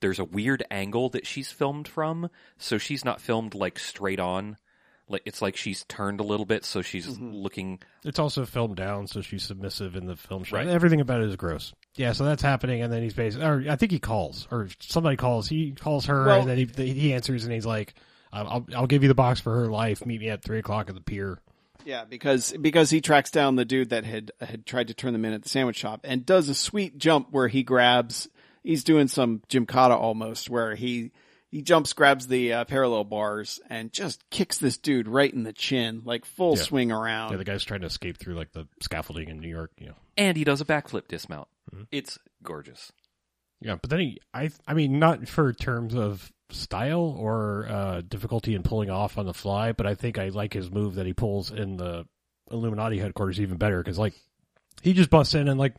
There's a weird angle that she's filmed from, so she's not filmed like straight on. Like it's like she's turned a little bit, so she's Mm-hmm. looking. It's also filmed down, so she's submissive in the film shot. Right. Everything about it is gross. Yeah, so that's happening, and then he's basically, or I think he calls, or somebody calls. He calls her, Well- and then he he answers, and he's like, "I'll I'll give you the box for her life. Meet me at three o'clock at the pier." Yeah, because because he tracks down the dude that had had tried to turn them in at the sandwich shop and does a sweet jump where he grabs. He's doing some gymkata almost, where he he jumps, grabs the uh, parallel bars, and just kicks this dude right in the chin, like full Yeah. swing around. Yeah, the guy's trying to escape through like the scaffolding in New York. You know. And he does a backflip dismount. Mm-hmm. It's gorgeous. Yeah, but then he, I, I mean, not for terms of style or uh, difficulty in pulling off on the fly, but I think I like his move that he pulls in the Illuminati headquarters even better because like he just busts in and like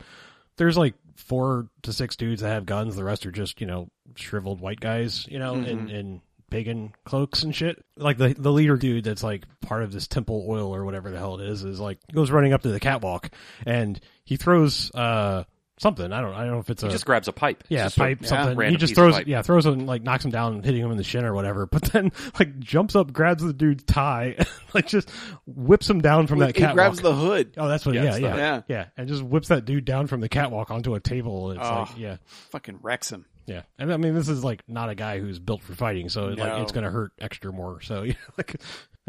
there's like four to six dudes that have guns, the rest are just you know shriveled white guys, you know, in in pagan cloaks and shit. Like the the leader dude that's like part of this temple oil or whatever the hell it is is like goes running up to the catwalk and he throws uh something. I don't I don't know if it's He a just grabs a pipe. yeah, a pipe something. He just throws pipe. yeah throws him like knocks him down, hitting him in the shin or whatever. But then like jumps up, grabs the dude's tie, like just whips him down from that he catwalk. grabs the hood, oh, that's what. Yeah, Yeah, it's yeah, yeah, Yeah. and just whips that dude down from the catwalk onto a table. It's Oh. like yeah, fucking wrecks him. yeah. And I mean, this is like not a guy who's built for fighting, so like it's going to hurt extra more. So yeah, like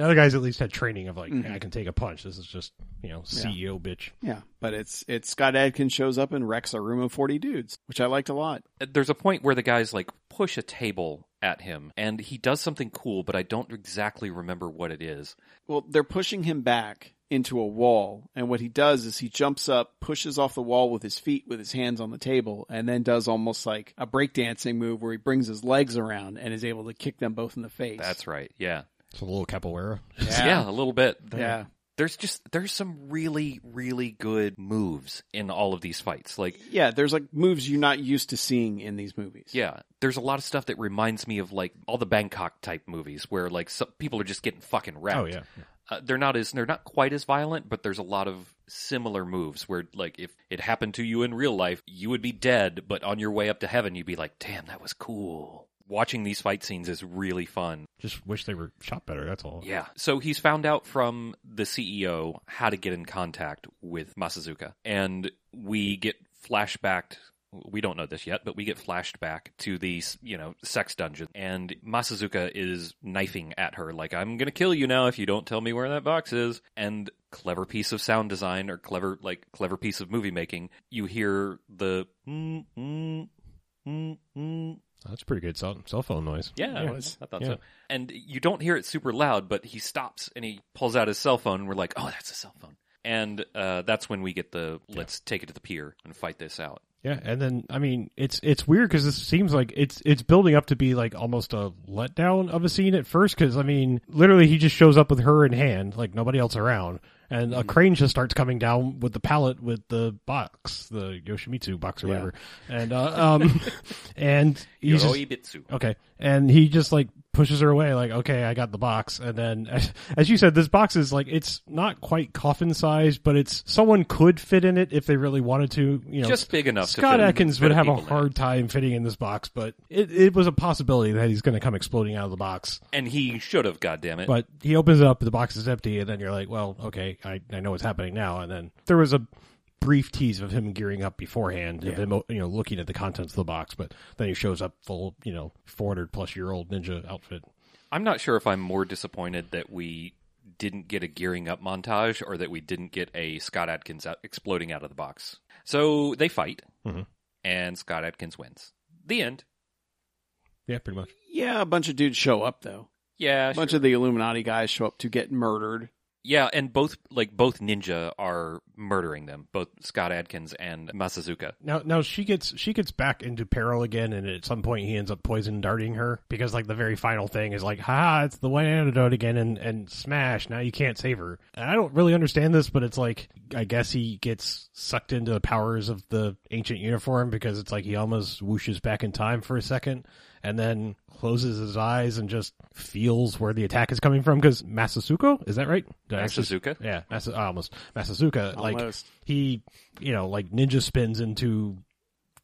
The other guys at least had training of like, Mhm. I can take a punch. This is just you know CEO bitch. Yeah, but it's it's Scott Adkins shows up and wrecks a room of forty dudes, which I liked a lot. There's a point where the guys like push a table at him and he does something cool, but I don't exactly remember what it is. Well, they're pushing him back into a wall, and what he does is he jumps up, pushes off the wall with his feet, with his hands on the table, and then does almost like a breakdancing move where he brings his legs around and is able to kick them both in the face. That's right. Yeah. It's a little capoeira. Yeah, a little bit. yeah. There's just there's some really really good moves in all of these fights. Like Yeah, there's like moves you're not used to seeing in these movies. yeah, there's a lot of stuff that reminds me of like all the Bangkok type movies where like some, people are just getting fucking wrecked. Oh yeah. uh, they're not as they're not quite as violent, but there's a lot of similar moves where like if it happened to you in real life, you would be dead, but on your way up to heaven, you'd be like, "Damn, that was cool." Watching these fight scenes is really fun. Just wish they were shot better. That's all. Yeah. So he's found out from the CEO how to get in contact with Masazuka, and we get flashbacked. We don't know this yet, but we get flashed back to the you know sex dungeon, and Masazuka is knifing at her like I'm gonna kill you now if you don't tell me where that box is. And clever piece of sound design or clever like clever piece of movie making. You hear the mm, mm, mm, mm, That's pretty good cell, cell phone noise. yeah, Yeah. it was. I thought Yeah. so. And you don't hear it super loud, but he stops and he pulls out his cell phone, and we're like, "Oh, that's a cell phone." And uh, that's when we get the let's take it to the pier and fight this out. Yeah, and then I mean, it's it's weird because this seems like it's it's building up to be like almost a letdown of a scene at first. Because I mean, literally, he just shows up with her in hand, like nobody else around, and a crane just starts coming down with the pallet with the box, the Yoshimitsu box or Yeah. whatever, and uh, um, and he's just, okay, and he just like pushes her away, like okay, I got the box, and then as, as you said, this box is like it's not quite coffin sized, but it's someone could fit in it if they really wanted to, you know, Just big enough. Scott Adkins would have a hard time fitting in this box, but it, it was a possibility that he's going to come exploding out of the box. and he should have. Goddamn it! But he opens it up, the box is empty, and then you're like, well, okay, I, I know what's happening now. And then there was a brief tease of him gearing up beforehand, of him, you know, looking at the contents of the box, but then he shows up full, you know, 400 plus year old ninja outfit. I'm not sure if I'm more disappointed that we didn't get a gearing up montage or that we didn't get a Scott Adkins out, exploding out of the box. So they fight, Mhm. and Scott Adkins wins. The end. Yeah, pretty much. Yeah, a bunch of dudes show up though. Yeah, A bunch of the Illuminati guys show up to get murdered. Yeah, and both like both ninja are murdering them, both Scott Adkins and Masazuka. Now, now she gets she gets back into peril again, and at some point he ends up poison darting her because like the very final thing is like, ha, it's the one antidote again, and and smash. Now you can't save her. And I don't really understand this, but it's like I guess he gets sucked into the powers of the ancient uniform because it's like he almost whooshes back in time for a second, and then closes his eyes and just feels where the attack is coming from. Because Masasuko, is that right? Did I actually- Masazuka? yeah, Masa, uh, almost Masasuka. Like he, you know, like ninja spins into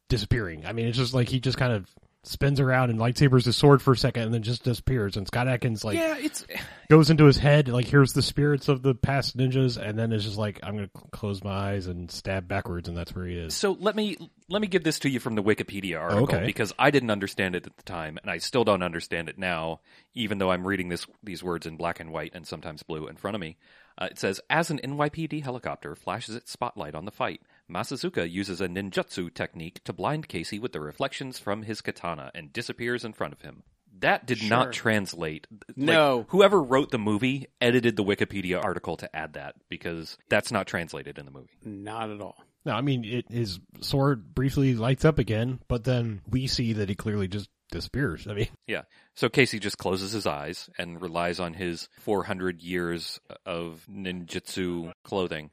disappearing. I mean, it's just like he just kind of spins around and lightsabers his sword for a second and then just disappears. And Scott Adkins like yeah, it's goes into his head, like here's the spirits of the past ninjas, and then it's just like I'm gonna close my eyes and stab backwards, and that's where he is. so. Let me let me give this to you from the Wikipedia article Okay. because I didn't understand it at the time, and I still don't understand it now, even though I'm reading this these words in black and white and sometimes blue in front of me. Uh, it says, as an NYPD helicopter flashes its spotlight on the fight, Masazuka uses a ninjutsu technique to blind Casey with the reflections from his katana and disappears in front of him. That did Sure. not translate. Like, No. whoever wrote the movie edited the Wikipedia article to add that because that's not translated in the movie. Not at all. No, I mean it, his sword briefly lights up again, but then we see that he clearly just disappears. I mean, Yeah. So Casey just closes his eyes and relies on his 400 years of ninjutsu clothing.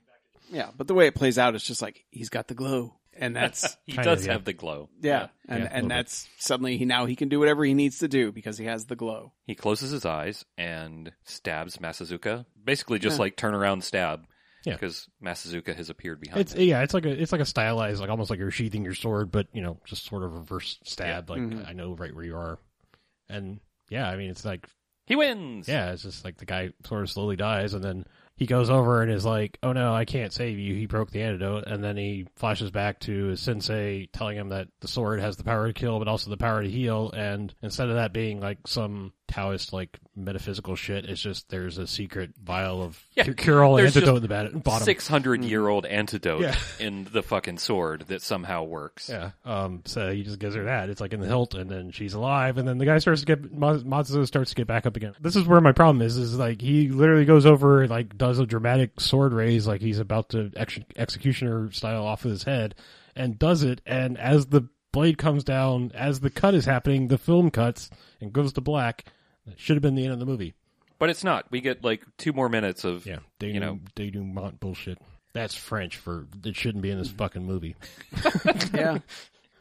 Yeah, but the way it plays out is just like he's got the glow, and that's He Kind does of, yeah. have the glow. yeah, and Yeah, a little and bit. that's suddenly he now he can do whatever he needs to do because he has the glow. He closes his eyes and stabs Masazuka. Basically, just Yeah. like turn around stab. Yeah. Because Masazuka has appeared behind. it's him. yeah, it's like a it's like a stylized, like almost like you're sheathing your sword, but you know, just sort of reverse stab. Like Mhm. I know right where you are, and yeah, I mean it's like He wins. Yeah, it's just like the guy sort of slowly dies, and then he goes over and is like, "Oh no, I can't save you." He broke the antidote, and then he flashes back to his sensei telling him that the sword has the power to kill, but also the power to heal. And instead of that being like some Taoist like metaphysical shit. It's just there's a secret vial of Yeah, cure all antidote in the bat- bottom. Six hundred year old antidote Yeah. in the fucking sword that somehow works. Yeah. Um. So he just gives her that. It's like in the hilt, and then she's alive, and then the guy starts to get Ma- Matsuo starts to get back up again. This is where my problem is. Is like he literally goes over and like does a dramatic sword raise, like he's about to ex- executioner style off of his head, and does it. And as the blade comes down, as the cut is happening, the film cuts and goes to black. It should have been the end of the movie. But it's not. We get like two more minutes of Yeah. you know denouement bullshit. That's French for it shouldn't be in this fucking movie. Yeah.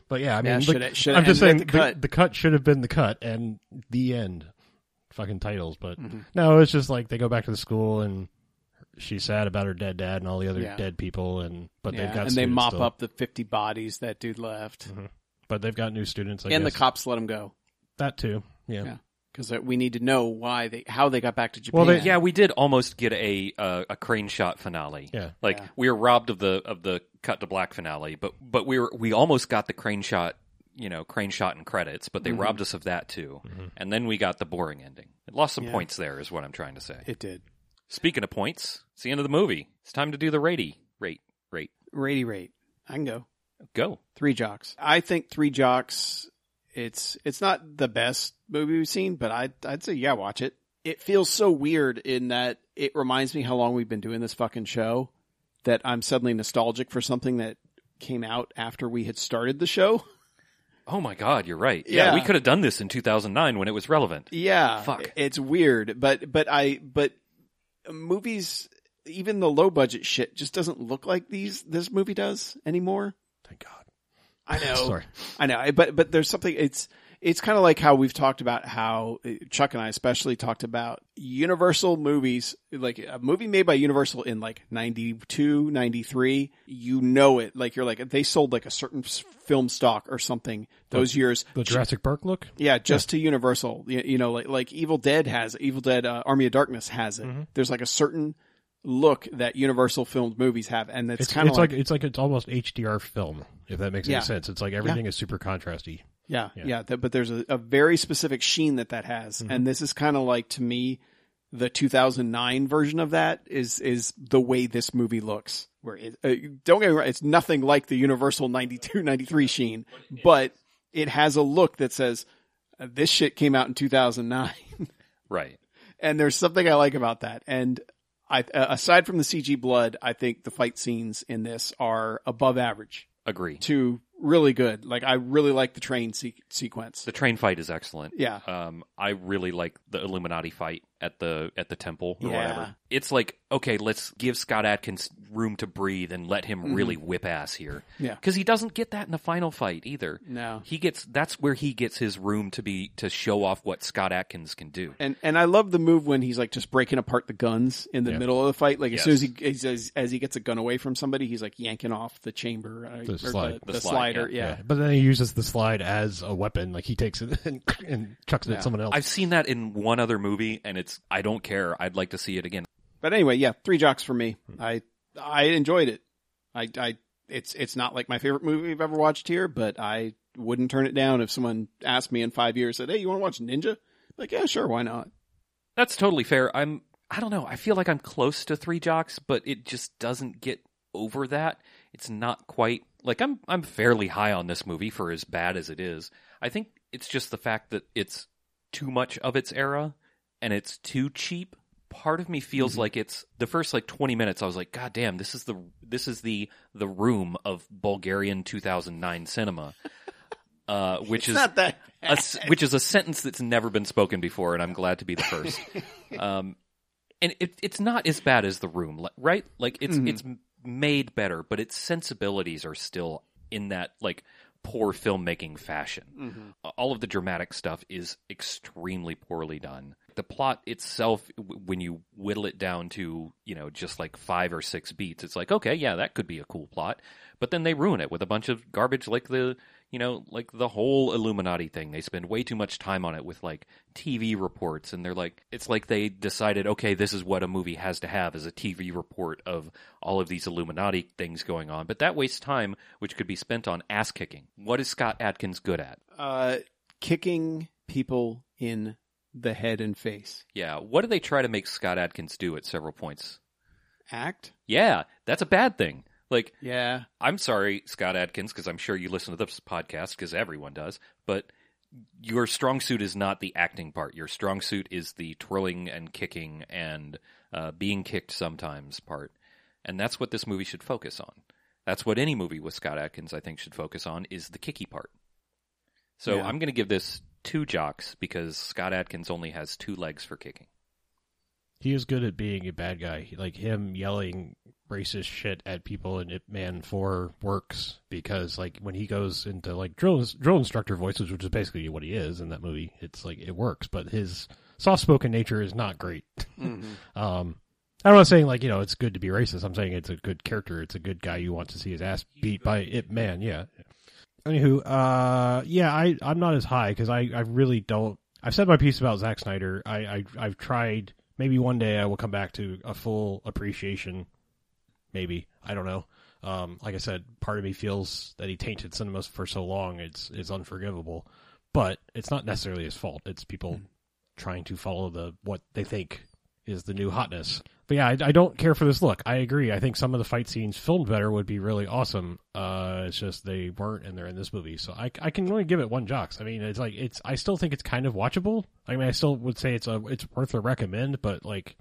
But yeah, I mean, Yeah, look, shoulda- shoulda I'm just saying the the cut. cut. The, cut should have been the cut and the end. Fucking titles, but Mm-hmm. no, it's just like they go back to the school and she's sad about her dead dad and all the other Yeah. dead people, and but yeah. they've got and they mop still. up the 50 bodies that dude left. but they've got new students. I and the cops let them go. that too. Yeah. Yeah. Because we need to know why they, how they got back to Japan. Well, they- Yeah, we did almost get a uh, a crane shot finale. Yeah. like Yeah. we were robbed of the of the cut to black finale, but but we were we almost got the crane shot, you know, crane shot and credits, but they Mm-hmm. robbed us of that too, and then we got the boring ending. It lost some Yeah. points there, is what I'm trying to say. It did. Speaking of points, it's the end of the movie. It's time to do the ratey rate rate Rady rate. I can go. go. Three jocks. I think Three Jocks. It's it's not the best movie we've seen, but I I'd say yeah, watch it. It feels so weird in that it reminds me how long we've been doing this fucking show that I'm suddenly nostalgic for something that came out after we had started the show. Oh my God, you're right. Yeah, Yeah. we could have done this in 2009 when it was relevant. Yeah, Fuck. It's weird, but but I but movies, even the low budget shit, just doesn't look like these this movie does anymore. Thank God. I know. Sorry. I know, but but there's something. It's it's kind of like how we've talked about how uh, Chuck and I especially talked about Universal movies, like a movie made by Universal in like 92, 93. You know it, like you're like they sold like a certain film stock or something those years. The Jurassic Park look. Yeah, just to Universal. You, you know, like like Evil Dead has Evil Dead uh, Army of Darkness has it. Mm-hmm. There's like a certain look that Universal filmed movies have, and it's, It's kind of like, like, it's like it's almost HDR film, if that makes Yeah. any sense. It's like everything is super contrasty. yeah, Yeah. yeah. th- but there's a, a very specific sheen that that has, Mm-hmm. and this is kind of like to me, the 2009 version of that is is the way this movie looks. Where it, uh, don't get me wrong, it's nothing like the Universal 92, 93 sheen, but it has a look that says this shit came out in 2009. Right. and there's something I like about that. And I, uh, aside from the CG blood, I think the fight scenes in this are above average Agree. to really good. Like I really like the train se- sequence. The train fight is excellent. Yeah. Um, I really like the Illuminati fight at the at the temple or Yeah. whatever. It's like okay, let's give Scott Adkins room to breathe and let him really whip ass here. Mm-hmm. Yeah. because he doesn't get that in the final fight either. No. he gets that's where he gets his room to be to show off what Scott Adkins can do. And and I love the move when he's like just breaking apart the guns in the Yeah. middle of the fight. Like as soon as he as, as, as he gets a gun away from somebody, he's like yanking off the chamber, uh, The slide. the, The the slide, slider. yeah. Yeah. But then he uses the slide as a weapon. Like he takes it and, and chucks it Yeah. at someone else. I've seen that in one other movie, and it's I don't care. I'd like to see it again. But anyway, yeah, three jocks for me. I I enjoyed it. I I it's it's not like my favorite movie I've ever watched here, but I wouldn't turn it down if someone asked me in five years, said, "Hey, you want to watch Ninja?" Like, yeah, sure, why not? That's totally fair. I'm I don't know. I feel like I'm close to three jocks, but it just doesn't get over that. It's not quite like I'm I'm fairly high on this movie for as bad as it is. I think it's just the fact that it's too much of its era and it's too cheap. Part of me feels like it's the first like 20 minutes I was like god damn this is the this is the the room of Bulgarian 2009 cinema. Uh, which is not that. a which is a sentence that's never been spoken before, and I'm glad to be the first. um, and it, it's not as bad as the room, right? Like it's Mm-hmm. it's made better, but its sensibilities are still in that like poor filmmaking fashion. Mm-hmm. All of the dramatic stuff is extremely poorly done. The plot itself, when you whittle it down to you know just like five or six beats, it's like okay, yeah, that could be a cool plot, but then they ruin it with a bunch of garbage like the you know, like the whole Illuminati thing. They spend way too much time on it with like TV reports, and they're like, it's like they decided, okay, this is what a movie has to have is a TV report of all of these Illuminati things going on. But that wastes time, which could be spent on ass kicking. What is Scott Adkins good at? Uh, kicking people in the head and face. Yeah. What do they try to make Scott Adkins do at several points? Act? Yeah, that's a bad thing. Like, Yeah. I'm sorry, Scott Adkins, because I'm sure you listen to this podcast because everyone does, but your strong suit is not the acting part. Your strong suit is the twirling and kicking and uh, being kicked sometimes part. And that's what this movie should focus on. That's what any movie with Scott Adkins, I think, should focus on is the kicky part. So Yeah. I'm going to give this two jocks because Scott Adkins only has two legs for kicking. He is good at being a bad guy. Like him yelling racist shit at people in Ip Man 4 works because like when he goes into like drill drill instructor voices, which is basically what he is in that movie, it's like it works. But his soft spoken nature is not great. Um, I'm not saying like you know it's good to be racist. I'm saying it's a good character. It's a good guy you want to see his ass beat by Ip Man. Yeah. Anywho, uh, yeah, I I'm not as high because I I really don't. I've said my piece about Zack Snyder. I, I I've tried. Maybe one day I will come back to a full appreciation. Maybe I don't know. Um, like I said, part of me feels that he tainted cinemas for so long. It's it's unforgivable, but it's not necessarily his fault. It's people trying to follow the what they think is the new hotness. But yeah, I, I don't care for this look. I agree. I think some of the fight scenes filmed better would be really awesome. Uh, it's just they weren't, and they're in this movie. So I, I can only give it one jocks. I mean, it's like it's. I still think it's kind of watchable. I mean, I still would say it's a it's worth a recommend, but like,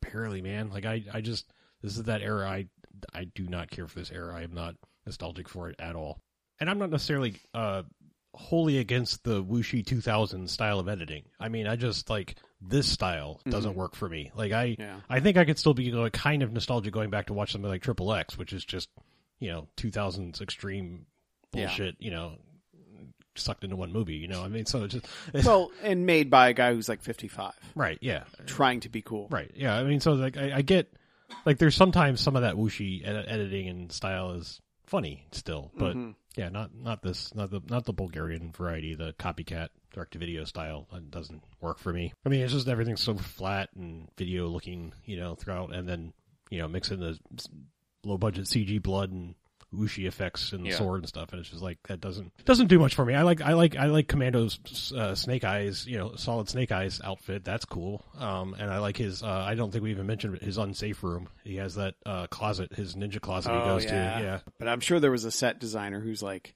barely, man. Like I, I just this is that era. I, I do not care for this era. I am not nostalgic for it at all. And I'm not necessarily uh wholly against the Wuxi 2000 style of editing. I mean, I just like this style doesn't work for me. Like I, Yeah. I think I could still be like kind of nostalgic going back to watch something like Triple X, which is just you know 2000s extreme Yeah. bullshit. You know, sucked into one movie. You know, I mean, so it's just Well, and made by a guy who's like 55, right, yeah, trying to be cool. right, yeah. I mean, so like I, I get like there's sometimes some of that Wuxi ed- editing and style is funny still, but Mhm. yeah, not not this, not the not the Bulgarian variety, the copycat direct to video style. That doesn't work for me. I mean, it's just everything's so flat and video looking, you know, throughout, and then you know, mix in the low budget CG blood and whooshy effects and the Yeah. sword and stuff, and it's just like that doesn't doesn't do much for me. I like I like I like Commando's uh, Snake Eyes, you know, solid Snake Eyes outfit. That's cool. Um, and I like his. Uh, I don't think we even mentioned his unsafe room. He has that uh, closet, his ninja closet he Oh, goes yeah. to. Yeah, But I'm sure there was a set designer who's like,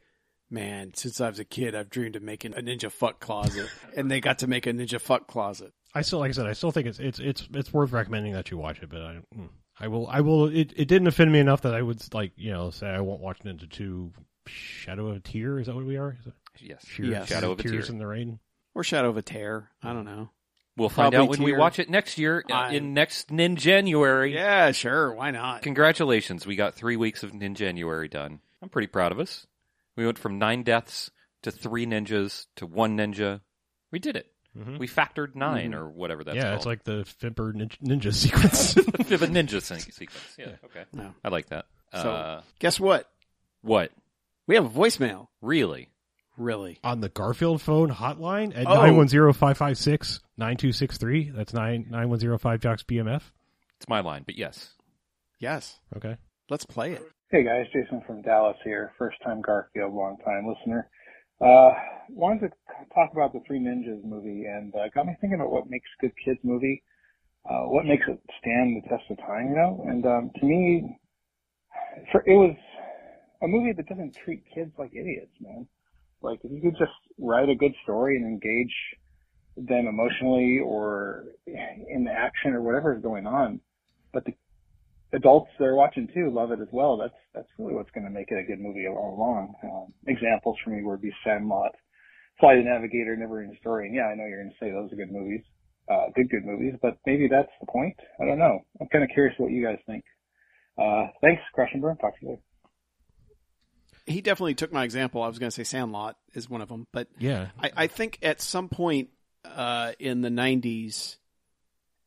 man, since I was a kid, I've dreamed of making a ninja fuck closet. and they got to make a ninja fuck closet. I still, like I said, I still think it's it's it's it's worth recommending that you watch it. But I, mm, I will, I will. It it didn't offend me enough that I would like you know say I won't watch Ninja Two. Shadow of a Tear is that what we are? Is it Yes. Sheer- Yes. Shadow of a Tears Tear. in the Rain. Or Shadow of a Tear. I don't know. We'll find Probably out when we watch it next year uh, I- in next Nin January. Yeah, sure. Why not? Congratulations, we got three weeks of Nin January done. I'm pretty proud of us. We went from nine deaths to three ninjas to one ninja. We did it. Mhm. We factored 9 or whatever that's yeah, called. it's like the Fimper ninja, ninja sequence. the ninja se- sequence. Yeah, okay. No. I like that. So- uh, Guess what? what? We have a voicemail. Really? Really? on the Garfield phone hotline at Oh. 910-556-9263. That's 9 9105 Jocks BMF. It's my line, but yes. Yes. Okay. Let's play it. Hey guys, Jason from Dallas here. First time Garfield, long time listener. Uh, wanted to talk about the Three Ninjas movie and uh, got me thinking about what makes a good kids movie. Uh, what makes it stand the test of time, you know? And um, to me, for, it was a movie that doesn't treat kids like idiots, man. Like if you could just write a good story and engage them emotionally or in the action or whatever is going on, but the adults that are watching too love it as well. That's that's really what's going to make it a good movie all along. Um, examples for me would be Sandlot, Flight of the Navigator, Never Ending Story. And yeah, I know you're going to say those are good movies, uh, good good movies, but maybe that's the point. I don't know. I'm kind of curious what you guys think. Uh, thanks, Crash and Burn. Talk to you later. He definitely took my example. I was going to say Sandlot is one of them, but Yeah. I, I think at some point uh, in the 90s,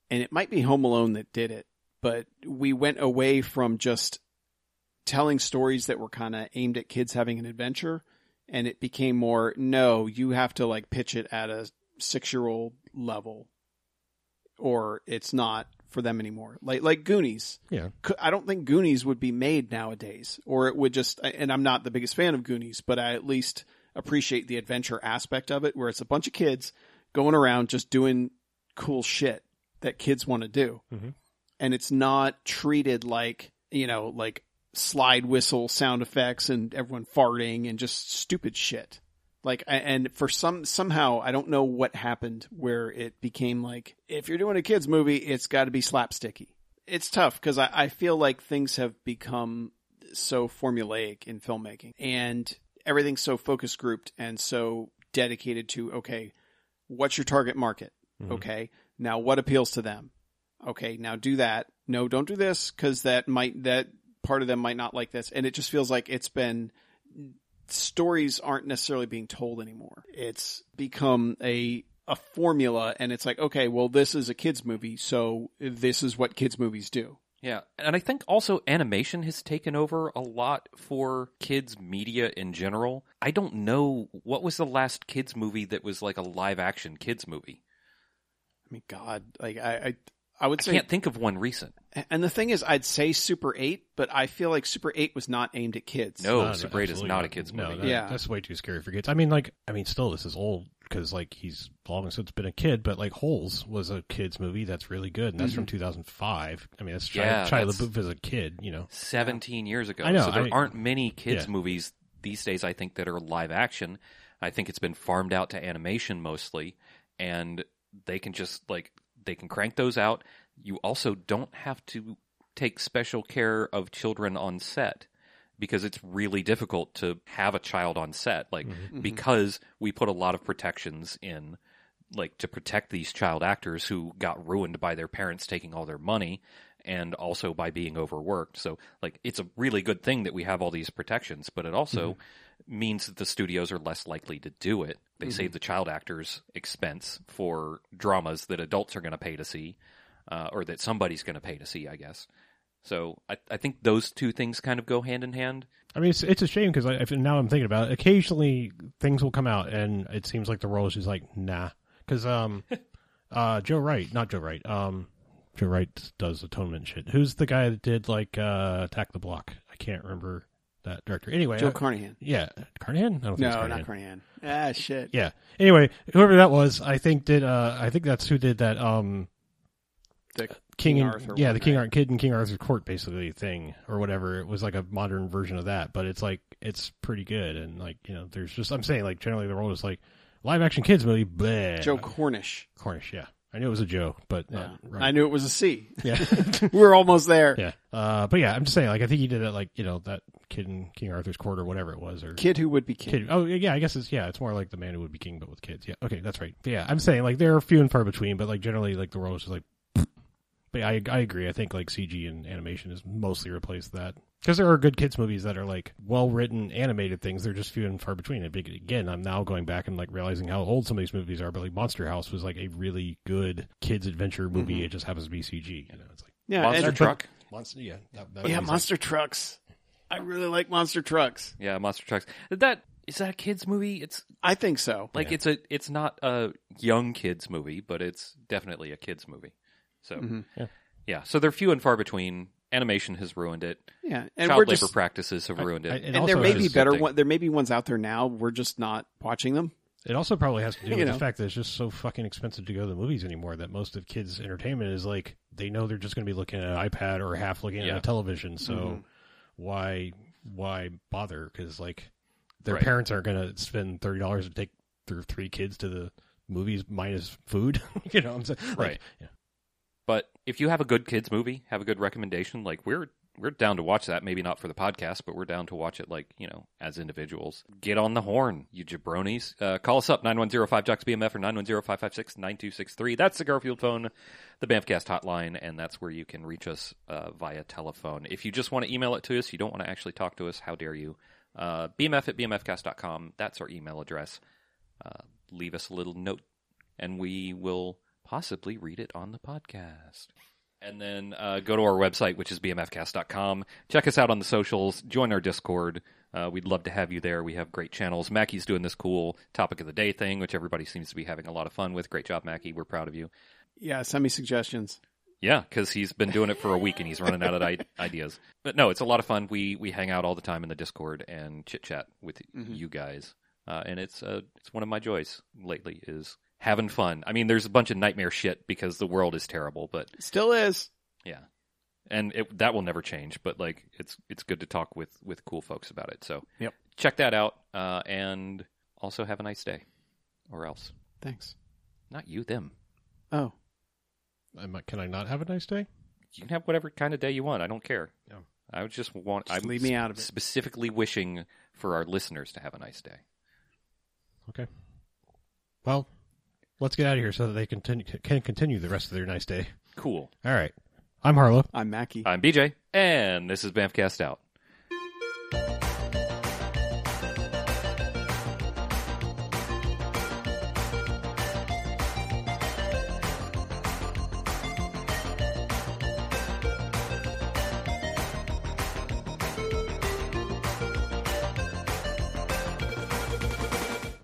and it might be Home Alone that did it, but we went away from just telling stories that were kind of aimed at kids having an adventure, and it became more, no, you have to like pitch it at a six year old level, or it's not for them anymore. Like like Goonies. Yeah. I don't think Goonies would be made nowadays, or it would just. And I'm not the biggest fan of Goonies, but I at least appreciate the adventure aspect of it, where it's a bunch of kids going around just doing cool shit that kids want to do. Mhm. And it's not treated like, you know, like slide whistle sound effects and everyone farting and just stupid shit. Like, and for some, somehow, I don't know what happened where it became like, if you're doing a kids movie, it's got to be slapsticky. It's tough because I, I feel like things have become so formulaic in filmmaking and everything's so focus grouped and so dedicated to, okay, what's your target market? Mhm. Okay. Now what appeals to them? Okay. Now do that. No, don't do this because that might, that part of them might not like this. And it just feels like it's been, stories aren't necessarily being told anymore. It's become a, a formula and it's like, okay, well, this is a kids movie. So this is what kids movies do. Yeah, and I think also animation has taken over a lot for kids media in general. I don't know what was the last kids movie that was like a live action kids movie. I mean, God, like I, I, I would I can't think of one recent. and the thing is, I'd say Super 8, but I feel like Super 8 was not aimed at kids. No, No, Super 8 is not a kids No, movie. that- Yeah. that's way too scary for kids. I mean, like, I mean, still, this is old because like he's long since been a kid, but like Holes was a kids movie that's really good, and that's from mm-hmm. 2005. I mean, that's Shia, Yeah, Shia that's- LaBeouf as a kid, you know. 17 years ago. I know, So there I- aren't many kids Yeah. movies these days, I think, that are live action. I think it's been farmed out to animation mostly, and they can just, like, they can crank those out. You also don't have to take special care of children on set because it's really difficult to have a child on set. Like, Mm-hmm. because we put a lot of protections in like to protect these child actors who got ruined by their parents taking all their money and also by being overworked. So like it's a really good thing that we have all these protections, but it also means that the studios are less likely to do it. They save the child actors expense for dramas that adults are going to pay to see uh, or that somebody's going to pay to see, I guess. So I, I think those two things kind of go hand in hand. I mean, it's it's a shame because now I'm thinking about it. Occasionally, things will come out, and it seems like the world is just like, nah. Because um, uh, Joe Wright, not Joe Wright, um, Joe Wright does atonement shit. Who's the guy that did like uh, Attack the Block? I can't remember that director. Anyway, Joe uh, Carnahan. yeah, Carnahan. I don't think it's No, Carnahan. not Carnahan. Ah, shit. Yeah. Anyway, whoever that was, I think did. Uh, I think that's who did that. Um, The King, King and, Arthur yeah, one, the King right? Arthur Kid and King Arthur Court basically thing or whatever. It was like a modern version of that, but it's like it's pretty good and like you know, there's just I'm saying like generally the role is like live action kids movie. Bleh. Joe Cornish. Cornish, yeah. I knew it was a joke, but Yeah. right. I knew it was a C. yeah, We're almost there. yeah. Uh, but yeah, I'm just saying like I think he did it like you know that kid in King Arthur's Court or whatever it was or Kid who would be king. Kid. Oh yeah, I guess it's yeah, it's more like the man who would be king, but with kids. Yeah, okay, that's right. But yeah, I'm saying like they're few and far between, but like generally like the world is just like. But I I agree. I think like CG and animation has mostly replaced that because there are good kids movies that are like well written animated things. They're just few and far between. And again, I'm now going back and like realizing how old some of these movies are. But like Monster House was like a really good kids adventure movie. It just happens to be CG. You know, it's like Yeah, Monster and- Truck. Monster. Yeah, that, that yeah, movie's, like- monster trucks. I really like monster trucks. Yeah, Monster Trucks. That is that a kids movie? It's I think so. like Yeah. it's a it's not a young kids movie, but it's definitely a kids movie. So Mhm. Yeah. yeah, so they're few and far between. Animation has ruined it. Yeah, and Child labor just practices have ruined it. it and there may be better one. There may be ones out there now. We're just not watching them. It also probably has to do with know. the fact that it's just so fucking expensive to go to the movies anymore that most of kids' entertainment is like they know they're just going to be looking at an iPad or half looking Yeah. at a television. So Mhm. why why bother? Because like their Right. parents aren't going to spend thirty dollars to take their three kids to the movies minus food. you know, what I'm saying Like, Right. yeah. But if you have a good kids movie, have a good recommendation, like we're we're down to watch that. Maybe not for the podcast, but we're down to watch it like, you know, as individuals. Get on the horn, you jabronis. Uh, call us up, 910-5JOCKS-BMF or 910-556-9263. That's the Garfield phone, the Banffcast hotline, and that's where you can reach us uh, via telephone. If you just want to email it to us, you don't want to actually talk to us, how dare you? Uh, bmf at bmfcast.com, that's our email address. Uh, leave us a little note, and we will possibly read it on the podcast. And then uh, go to our website, which is bmfcast.com. Check us out on the socials. Join our Discord. Uh, we'd love to have you there. We have great channels. Mackey's doing this cool topic of the day thing, which everybody seems to be having a lot of fun with. Great job, Mackey. We're proud of you. Yeah, send me suggestions. Yeah, because he's been doing it for a week and he's running out of ideas. But no, it's a lot of fun. We we hang out all the time in the Discord and chit chat with Mhm. you guys, uh, and it's uh, it's one of my joys lately is having fun. I mean, there's a bunch of nightmare shit because the world is terrible, but Still is. yeah, and it, that will never change. But like, it's it's good to talk with with cool folks about it. So Yep. check that out, uh, and also have a nice day, or else Thanks. not you them. Oh, Am I- Can I not have a nice day? You can have whatever kind of day you want. I don't care. Yeah. I would just want. Just I'm leave me out of it. Specifically wishing for our listeners to have a nice day. Okay. Well, let's get out of here so that they continue, can continue the rest of their nice day. Cool. All right. I'm Harlow. I'm Mackie. I'm BJ, and this is Bamfcast out.